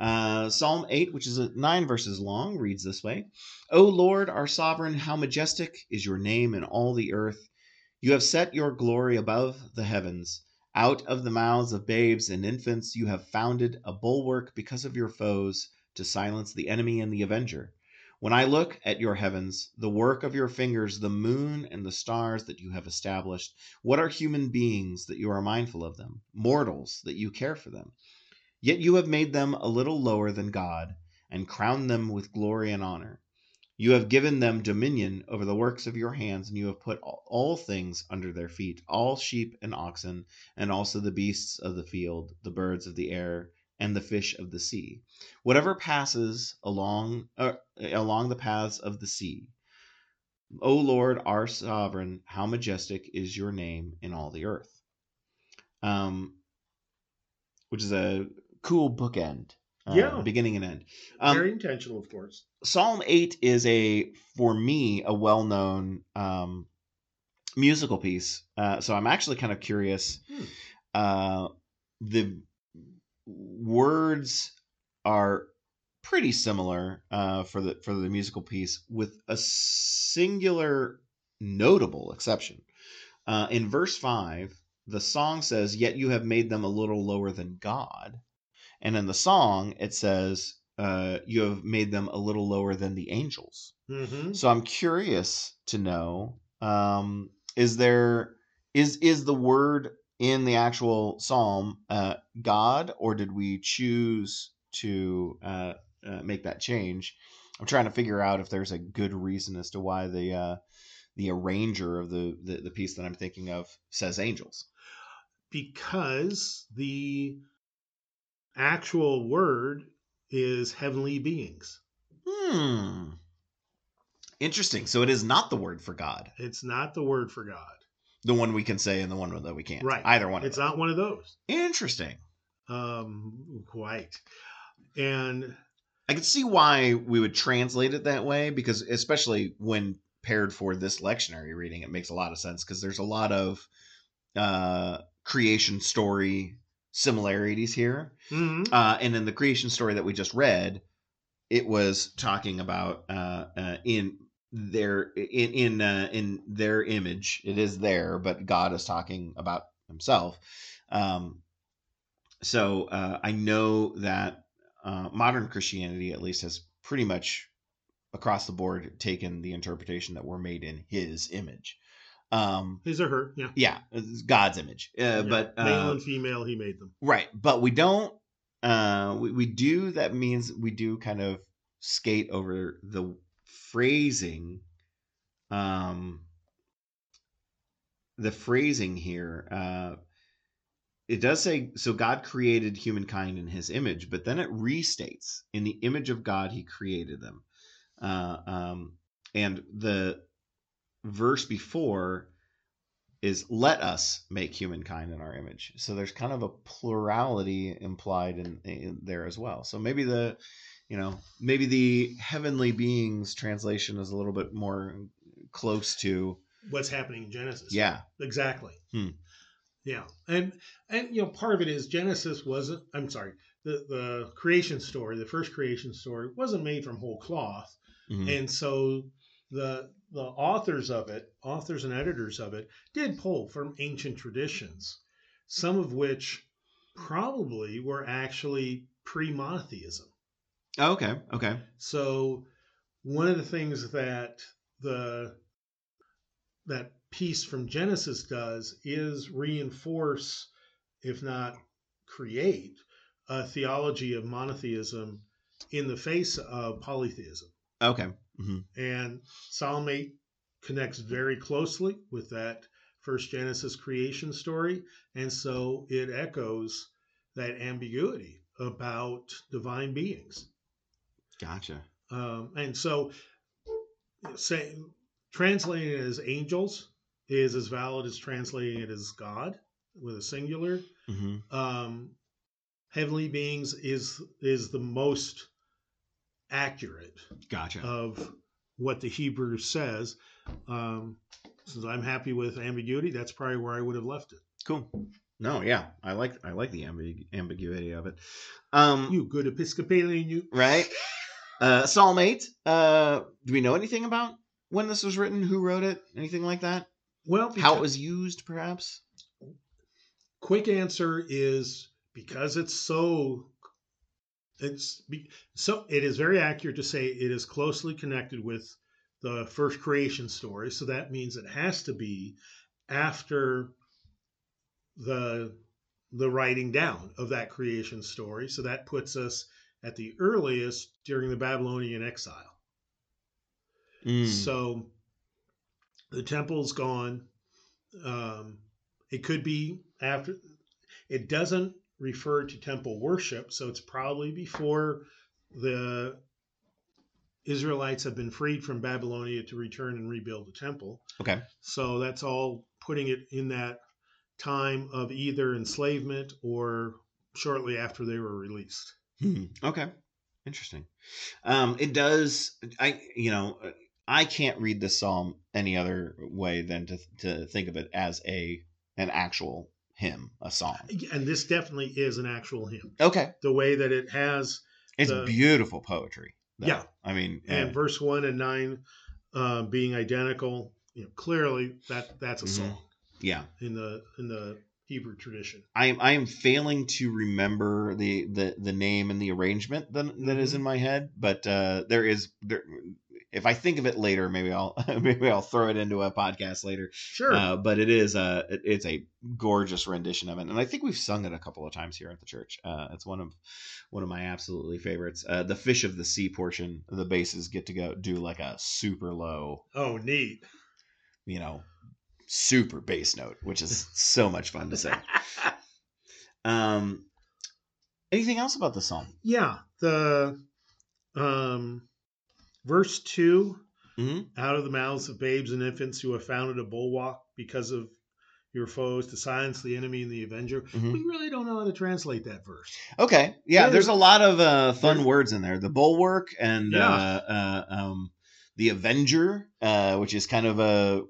Uh, psalm 8, which is a nine verses long, reads this way O Lord, our sovereign, how majestic is your name in all the earth. You have set your glory above the heavens. Out of the mouths of babes and infants, you have founded a bulwark because of your foes to silence the enemy and the avenger. When I look at your heavens, the work of your fingers, the moon and the stars that you have established, what are human beings that you are mindful of them, mortals that you care for them? Yet you have made them a little lower than God, and crowned them with glory and honor. You have given them dominion over the works of your hands, and you have put all things under their feet all sheep and oxen, and also the beasts of the field, the birds of the air, and the fish of the sea, whatever passes along, uh, along the paths of the sea. O Lord, our sovereign, how majestic is your name in all the earth. Um, which is a cool bookend. Uh, Yeah. beginning and end. Um, Very intentional, of course. Psalm 8 is a, for me, a well known um, musical piece. Uh, so I'm actually kind of curious. Hmm. Uh, the words are pretty similar uh, for the for the musical piece, with a singular notable exception. Uh, in verse five, the song says, "Yet you have made them a little lower than God," and in the song it says, uh, "You have made them a little lower than the angels." hmm So I'm curious to know: um, is there is is the word in the actual psalm uh, God, or did we choose to uh, uh, make that change? I'm trying to figure out if there's a good reason as to why the uh, the arranger of the, the the piece that I'm thinking of says angels. Because the actual word is heavenly beings. Hmm. Interesting. So it is not the word for God, It's not the word for God. the one we can say and the one that we can't. Right. Either one. It's not one of those. Interesting. Um, quite. And I can see why we would translate it that way because, especially when paired for this lectionary reading, it makes a lot of sense because there's a lot of uh, creation story similarities here. mhm, Uh, and in the creation story that we just read, it was talking about uh, uh, in their in in uh, in their image. It is there, but God is talking about Himself. Um, so uh, I know that uh, modern Christianity, at least, has pretty much across the board taken the interpretation that we're made in His image. Um, his or her, yeah. yeah, God's image. Uh, Yeah. But uh, male and female, he made them. Right, but we don't. Uh, we we do. That means we do kind of skate over the phrasing. Um, the phrasing here. Uh, it does say so. God created humankind in His image, but then it restates, "In the image of God, He created them." Uh, um, and the verse before is let us make humankind in our image. So there's kind of a plurality implied in, in there as well. So maybe the, you know, maybe the heavenly beings translation is a little bit more close to, What's happening in Genesis? yeah, exactly. Hmm. Yeah, and and you know part of it is Genesis wasn't. I'm sorry, the the creation story, the first creation story, wasn't made from whole cloth, mhm, and so the the authors of it, authors and editors of it, did pull from ancient traditions, some of which probably were actually pre-monotheism. Oh, okay, okay, So one of the things that the that piece from Genesis does is reinforce, if not create, a theology of monotheism in the face of polytheism. okay, hmm And Psalm 8 connects very closely with that first Genesis creation story. And so it echoes that ambiguity about divine beings. gotcha. Um, and so, say, translating it as angels is as valid as translating it as God with a singular. hmm Um, heavenly beings is is the most accurate Gotcha. of what the Hebrew says. Um, since I'm happy with ambiguity, that's probably where I would have left it. Cool. No, yeah, I like I like the ambi- ambiguity of it. Um, You good Episcopalian, you. right? Uh, Psalm eight. Uh, do we know anything about when this was written? Who wrote it? Anything like that? Well, How it was used, perhaps? quick answer is because it's so it's so it is very accurate to say it is closely connected with the first creation story so that means it has to be after the the writing down of that creation story so that puts us at the earliest during the babylonian exile Mm. so the temple's gone. Um, it could be after. It doesn't refer to temple worship, so it's probably before the Israelites have been freed from Babylonia to return and rebuild the temple. Okay. So that's all putting it in that time of either enslavement or shortly after they were released. Hmm. Okay. Interesting. Um, it does. I you know I can't read this psalm any other way than to to think of it as a an actual hymn, a song. And this definitely is an actual hymn. Okay. The way that it has It's The- beautiful poetry. though. Yeah. I mean, and uh, verse one and nine uh, being identical, you know, clearly that that's a Mhm. song yeah. in the in the Hebrew tradition. I am I am failing to remember the the the name and the arrangement that that is Mhm. in my head, but uh, there is there. If I think of it later, maybe I'll [laughs] maybe I'll throw it into a podcast later. Sure. Uh, but it is a it- it's a gorgeous rendition of it, and I think we've sung it a couple of times here at the church. Uh, it's one of one of my absolutely favorites. Uh, the fish of the sea portion, the basses get to go do like a super low, oh, neat. you know, super bass note, which is [laughs] so much fun to sing. Um, anything else about the song? yeah. The um, verse 2 Mm-hmm. out of the mouths of babes and infants who have founded a bulwark because of your foes to silence the enemy and the avenger. Mhm. We really don't know how to translate that verse. Okay, yeah, There's- there's a lot of uh, fun words in there. The bulwark and Yeah. uh, uh, um, the Avenger, uh, which is kind of a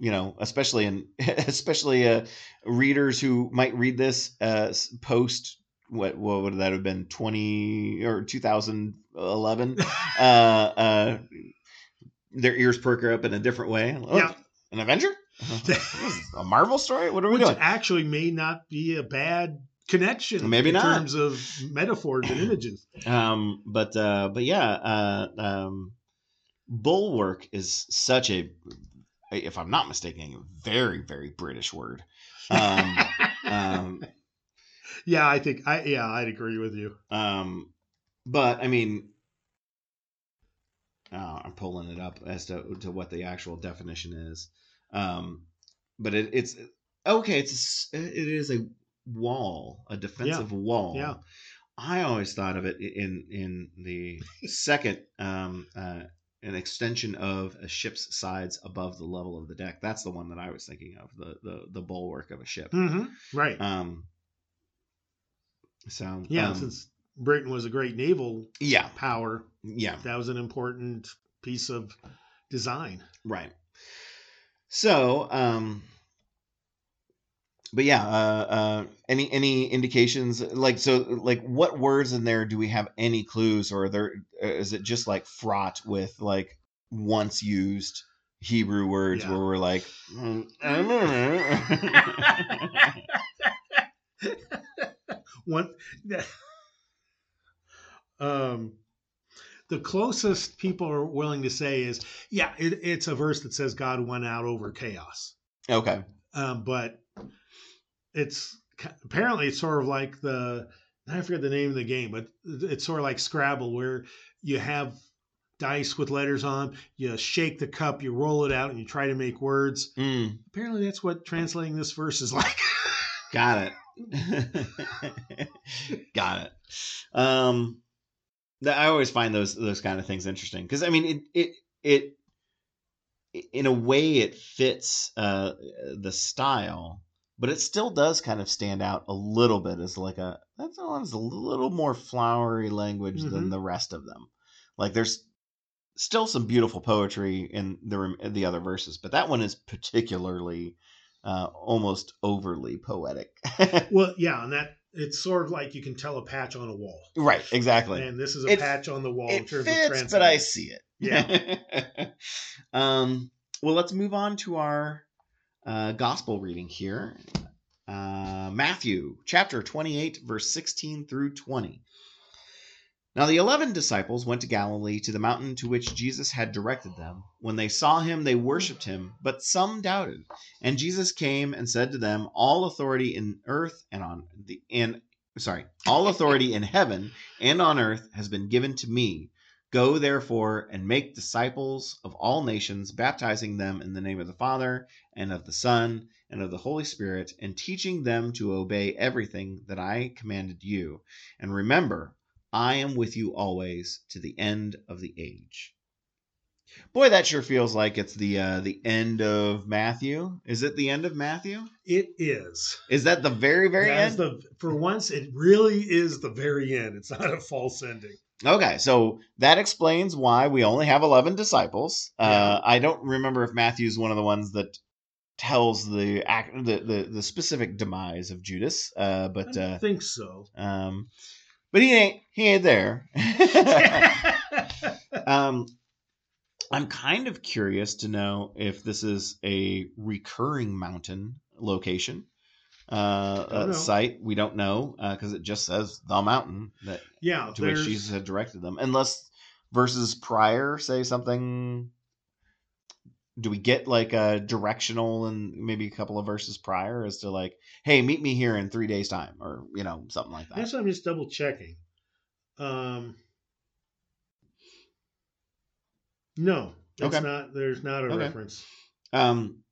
you know, especially in [laughs] especially uh, readers who might read this uh, post what what would that have been twenty or two thousand eleven. [laughs] uh, uh, their ears perk up in a different way. Oh, Yeah. an Avenger, [laughs] a Marvel story. What are we Which doing? actually may not be a bad connection Maybe in not. terms of metaphors and images. [laughs] Um, but uh, but yeah, uh, um, bulwark is such a, if I'm not mistaken, a very very British word. Um, um, Yeah, I think I yeah, I'd agree with you. um, but I mean, uh, I'm pulling it up as to to what the actual definition is. Um, but it, it's okay. It's it is a wall, a defensive wall. Yeah. I always thought of it in in the second um, uh, an extension of a ship's sides above the level of the deck. That's the one that I was thinking of the the, the bulwark of a ship. hmm Right. Um, so yeah, um, since Britain was a great naval yeah, power, yeah, that was an important piece of design. right. So, um, but yeah, uh, uh, any any indications like so like what words in there do we have any clues or are there uh, is it just like fraught with like once used Hebrew words Yeah. where we're like [laughs] mm, [laughs] [laughs] One, [laughs] um, the closest people are willing to say is, yeah, it, it's a verse that says God went out over chaos. okay Um, but it's apparently it's sort of like the I forget the name of the game, but it's sort of like Scrabble where you have dice with letters on, you shake the cup, you roll it out, and you try to make words. Mm, Apparently, that's what translating this verse is [laughs] like. got it [laughs] got it um that I always find those those kind of things interesting because I mean it it it in a way it fits uh the style but it still does kind of stand out a little bit as like a that's one's a little more flowery language than Mhm. the rest of them like there's still some beautiful poetry in the rem- the other verses, but that one is particularly uh, almost overly poetic. [laughs] Well, yeah, and that it's sort of like you can tell a patch on a wall. right, exactly. And this is a It- patch on the wall in it terms fits, of but I see it. Yeah. [laughs] um. Well, let's move on to our uh, gospel reading here. Uh, Matthew chapter 28, verse 16 through 20. Now the eleven disciples went to Galilee to the mountain to which Jesus had directed them. When they saw him, they worshipped him, but some doubted. And Jesus came and said to them, All authority in earth and on the and sorry, all authority in heaven and on earth has been given to me. Go therefore and make disciples of all nations, baptizing them in the name of the Father and of the Son and of the Holy Spirit, and teaching them to obey everything that I commanded you. And remember, I am with you always to the end of the age. Boy, that sure feels like it's the uh, the end of Matthew. Is it the end of Matthew? It is. Is that the very very That's end? the for once it really is the very end. It's not a false ending. Okay, so that explains why we only have 11 disciples. Uh, Yeah. I don't remember if Matthew's one of the ones that tells the act, the, the, the specific demise of Judas, uh, I but don't uh, think so. um, but he ain't he ain't there. [laughs] um, I'm kind of curious to know if this is a recurring mountain location uh, uh, site. We don't know because it just says the mountain that yeah, to which Jesus had directed them, unless verses prior say something. Do we get like a directional and maybe a couple of verses prior as to like, hey, meet me here in three days' time, or you know something like that? That's what I'm just double checking. Um, no, that's Okay. not. There's not a Okay. reference. um,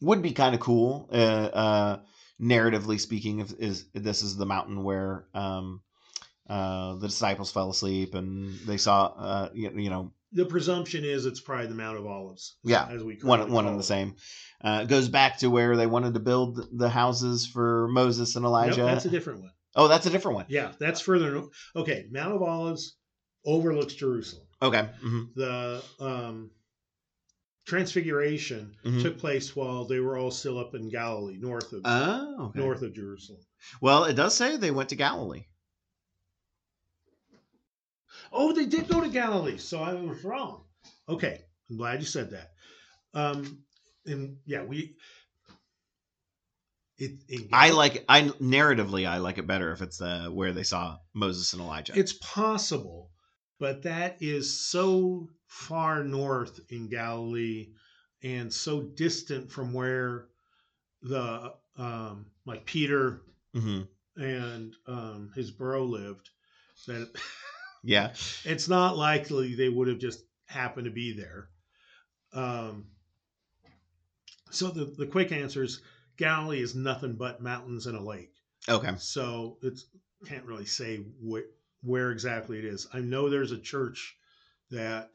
would be kind of cool, uh, uh, narratively speaking. If is this is the mountain where um, uh, the disciples fell asleep and they saw, uh, you, you know, The presumption is it's probably the Mount of Olives. Yeah, as we one one and the same. Uh, it goes back to where they wanted to build the houses for Moses and Nope, Elijah. that's a different one. oh, that's a different one. Yeah, that's further. Okay, Mount of Olives overlooks Jerusalem. Okay. hmm The um, Transfiguration Mhm. took place while they were all still up in Galilee, north of Oh, okay. north of Jerusalem. Well, it does say they went to Galilee. Oh, they did go to Galilee, so I was wrong. Okay, I'm glad you said that. Um, and yeah, we. It, in I like it. I narratively, I like it better if it's uh, where they saw Moses and Elijah. It's possible, but that is so far north in Galilee and so distant from where the um, like Peter hmm and um, his bro lived that [laughs] Yeah. it's not likely they would have just happened to be there. Um, so the, the quick answer is Galilee is nothing but mountains and a lake. Okay. So it's can't really say wh- where exactly it is. I know there's a church that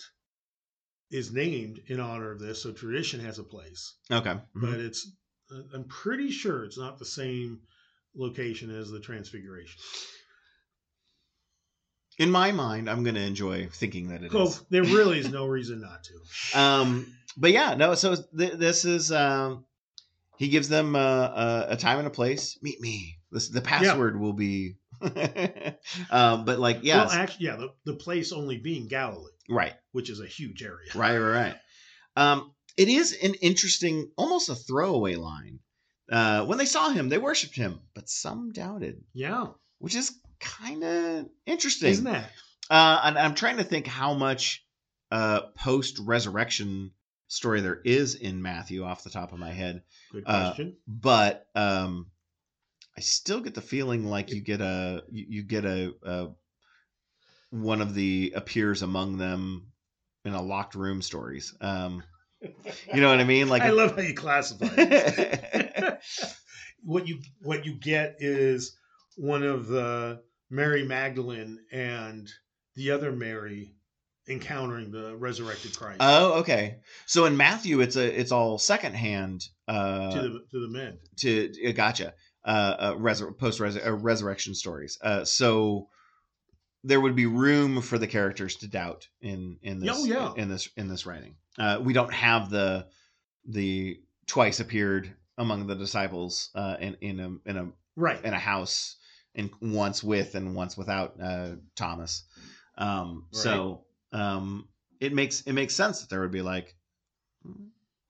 is named in honor of this, so tradition has a place, Okay. Mhm. but it's uh, I'm pretty sure it's not the same location as the Transfiguration. In my mind, I'm going to enjoy thinking that it is. there really is no reason not to. [laughs] Um, but yeah, no. So th- this is um, he gives them uh, a, a time and a place. Meet me. This the password will be. [laughs] um, but like yeah, Well, actually, yeah, the, the place only being Galilee, right, which is a huge area. [laughs] right, right, right. Um, it is an interesting, almost a throwaway line. Uh, when they saw him, they worshipped him, but some doubted, Yeah, which is kind of interesting. isn't that? Uh, and I'm trying to think how much uh, post resurrection story there is in Matthew off the top of my head, Good Uh, question. but um, I still get the feeling like you get a you, you get a, a one of the appears among them in a locked room stories. Um, you know what I mean? Like [laughs] I love how you classify it. [laughs] [laughs] what you what you get is one of the Mary Magdalene and the other Mary encountering the resurrected Christ oh, okay. So in Matthew, it's a it's all secondhand. Uh, to the to the men. to uh, gotcha uh, uh resur- post uh, resurrection stories uh so there would be room for the characters to doubt in in this Oh, yeah. in this in this writing. Uh, we don't have the the twice appeared among the disciples uh, in in a in a right. in a house and once with and once without uh, Thomas. Um, So um, it makes it makes sense that there would be like, "Hmm,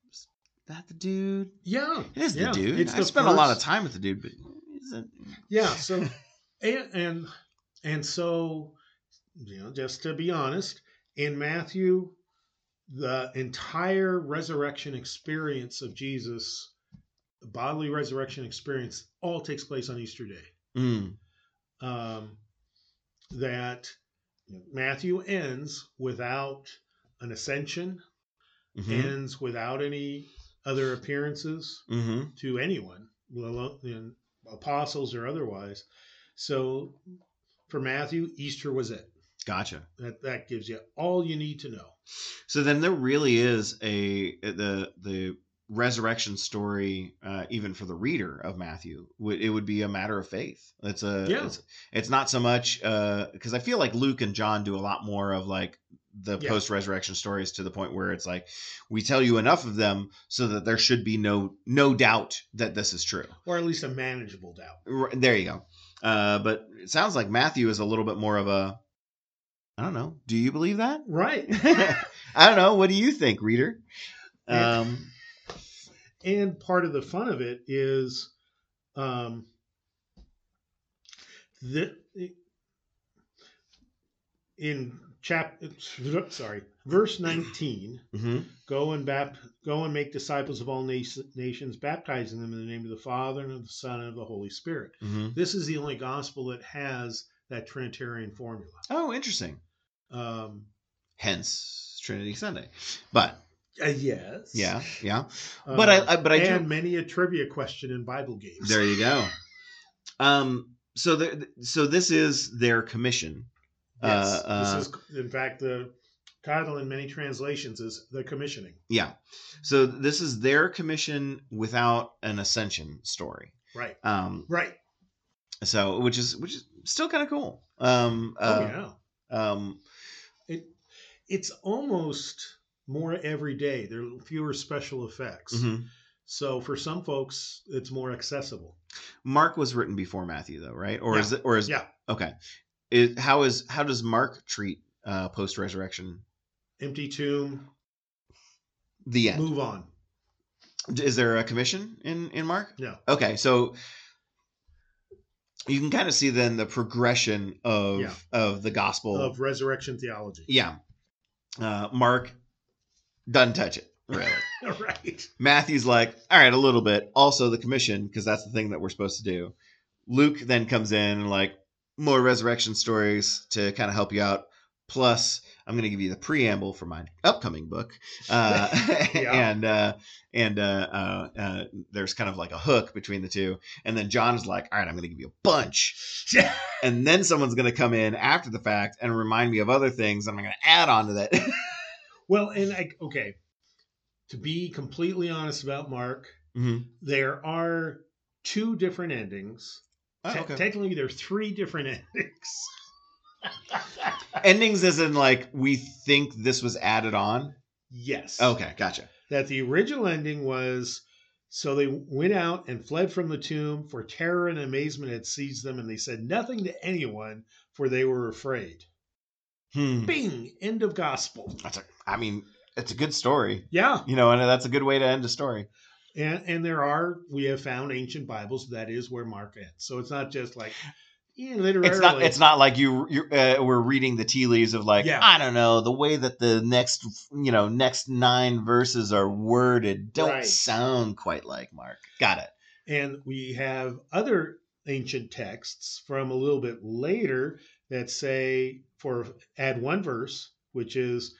is that the dude? yeah. It is yeah. the dude. It's I spent a lot of time with the dude, but it? Yeah. [laughs] So, and and and so, you know, just to be honest, in Matthew, the entire resurrection experience of Jesus, the bodily resurrection experience, all takes place on Easter Day. Mm, Um, that Matthew ends without an ascension, mhm, ends without any other appearances mhm. to anyone, let alone you know, apostles or otherwise. So for Matthew, Easter was it. Gotcha. That that gives you all you need to know. So then there really is a the the resurrection story, uh, even for the reader of Matthew, would it would be a matter of faith. It's a Yeah. it's, it's not so much because I feel like Luke and John do a lot more of like the Yeah. post resurrection stories to the point where it's like we tell you enough of them so that there should be no no doubt that this is true. Or at least a manageable doubt. R- There you go. Uh, but it sounds like Matthew is a little bit more of a I don't know. Do you believe that? Right. [laughs] I don't know. What do you think, reader? Yeah. [laughs] Um, and part of the fun of it is um the in chap sorry verse 19 mhm. go and bap- go and make disciples of all na- nations baptizing them in the name of the father and of the son and of the holy spirit Mhm. this is the only gospel that has that trinitarian formula Oh, interesting. um Hence Trinity Sunday. But uh, yes yeah, yeah. But I, I but I and do. many a trivia question in bible games There you go. Um. So there. So this is their commission. yes uh, uh, this is in fact the title in many translations is the commissioning Yeah. So this is their commission without an ascension story. right Um. right So which is which is still kind of cool. Um. oh Uh, yeah Um. it it's almost more every day there are fewer special effects mhm. so for some folks it's more accessible Mark was written before Matthew, though, right? Or Yeah. is it? Or is Yeah. Okay. Is, how is how does Mark treat uh, post resurrection? empty tomb The end. move on Is there a commission in in Mark? no Okay, so you can kind of see then the progression of Yeah. of the gospel. of resurrection theology yeah, uh, Mark doesn't touch it really. [laughs] right Matthew's like, all right, a little bit. Also the commission because that's the thing that we're supposed to do. Luke then comes in and like more resurrection stories to kind of help you out. Plus, I'm going to give you the preamble for my upcoming book, uh, [laughs] [laughs] Yeah. and uh, and uh, uh, uh, there's kind of like a hook between the two. And then John is like, all right, I'm going to give you a bunch, and then someone's going to come in after the fact and remind me of other things, and I'm going to add on to that. Well and I, okay to be completely honest about mark Mhm. there are two different endings Oh, Te- okay. technically there are three different [laughs] endings Endings as in like we think this was added on. yes Okay, gotcha. that the original ending was so they went out and fled from the tomb for terror and amazement had seized them and they said nothing to anyone for they were afraid Hmm. bing end of gospel That's a, I mean, it's a good story, yeah you know, and that's a good way to end a story. and and there are we have found ancient bibles that is where mark ends so it's not just like yeah, literally It's not. It's not like you. you uh, we're reading the tea leaves of like Yeah. I don't know the way that the next you know next nine verses are worded don't Right. sound quite like Mark. Got it. and we have other ancient texts from a little bit later that say for add one verse which is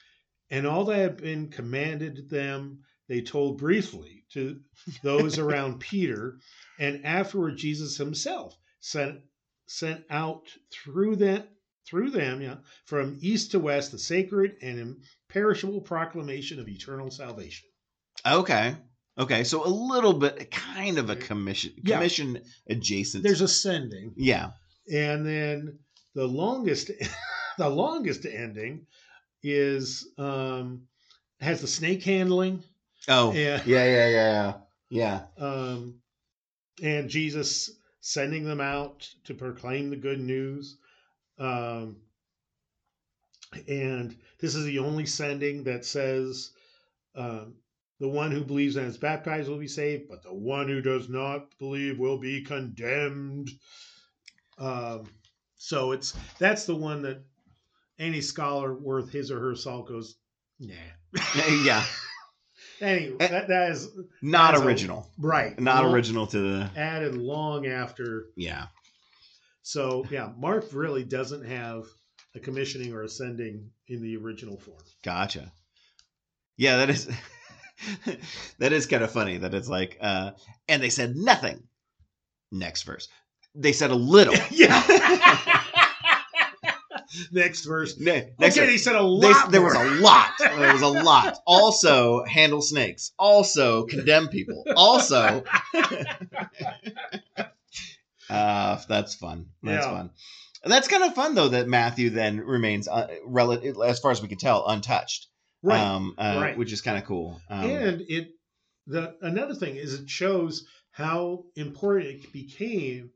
and all that had been commanded them they told briefly to [laughs] those around peter and afterward jesus himself sent sent out through them through them yeah, from east to west the sacred and imperishable proclamation of eternal salvation Okay. Okay. So a little bit, kind of a commission, Yeah. commission adjacent. there's ascending yeah. and then the longest [laughs] the longest ending is um, has the snake handling Oh, Yeah. yeah, yeah, yeah, yeah. Yeah. um, and Jesus sending them out to proclaim the good news. Um, and this is the only sending that says um, the one who believes and is baptized will be saved, but the one who does not believe will be condemned. Um, so it's that's the one that any scholar worth his or her salt goes, nah. [laughs] yeah. [laughs] Anyway, that, that is Not That's a- original. right. Not Long- original to the. Added long after Yeah. So yeah, Mark really doesn't have a commissioning or a sending in the original form. Gotcha. Yeah, that is. [laughs] that is kind of funny that it's like, uh, and they said nothing. Next verse. They said a little. [laughs] yeah. [laughs] Next verse. Ne- next okay, verse. he said a They- lot. there was a lot. [laughs] There was a lot. Also, handle snakes. Also, condemn people. Also, uh, that's fun. That's Yeah. fun. And that's kind of fun though that Matthew then remains uh, relative, as far as we can tell, untouched. right. Um, uh, right. Which is kind of cool. Um, and it the another thing is it shows how important it became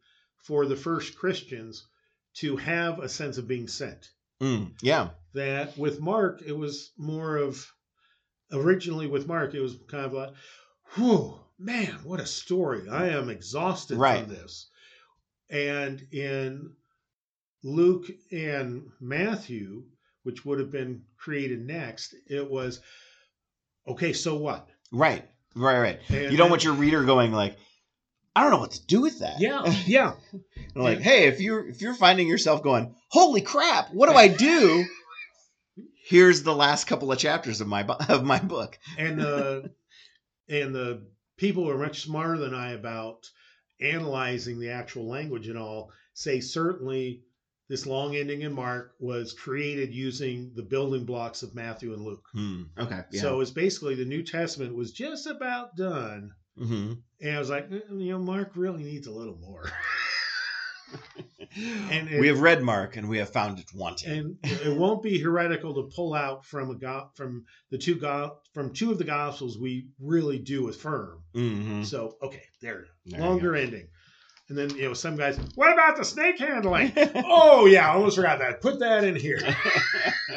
for the first Christians to have a sense of being sent. mm, yeah. that with Mark, it was more of originally with Mark, it was kind of like, whew, man, what a story. I am exhausted Right. from this. And in Luke and Matthew, which would have been created next, it was, okay, so what? Right. Right. Right. And You don't want your reader going like, I don't know what to do with that. Yeah, [laughs] yeah. like, hey, if you're if you're finding yourself going, holy crap, what do I do? [laughs] Here's the last couple of chapters of my bu- of my book. and the and the people who are much smarter than I about analyzing the actual language and all say certainly this long ending in Mark was created using the building blocks of Matthew and Luke. Hmm. Okay. Yeah. So it's basically the New Testament was just about done. Hmm And I was like, "Mm, you know, Mark really needs a little more. [laughs] And it- we have read Mark and we have found it wanting. and it won't be heretical to pull out from a go- from the two go- from two of the gospels we really do affirm. hmm So okay, there, There longer ending. And then you know some guys, what about the snake handling? [laughs] oh yeah, I almost forgot that. Put that in here. [laughs]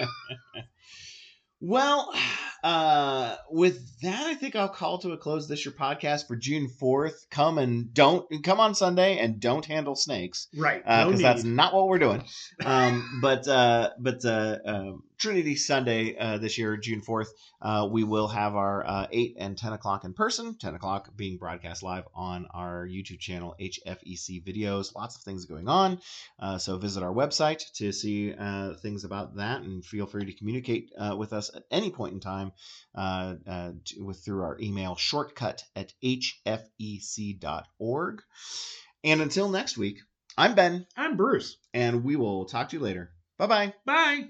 Well, [sighs] uh, with that, I think I'll call to a close this your podcast for June fourth. Come and don't come on Sunday and don't handle snakes. right. because no that's not what we're doing. [laughs] Um, but uh, but uh, um Trinity Sunday uh, this year, June fourth, uh, we will have our uh, eight and ten o'clock in person. Ten o'clock being broadcast live on our YouTube channel, HFEC Videos. Lots of things going on. Uh, so visit our website to see uh, things about that, and feel free to communicate uh, with us at any point in time uh, uh, to- with through our email shortcut at hfec.org. And until next week, I'm Ben I'm Bruce. and we will talk to you later. Bye bye. Bye.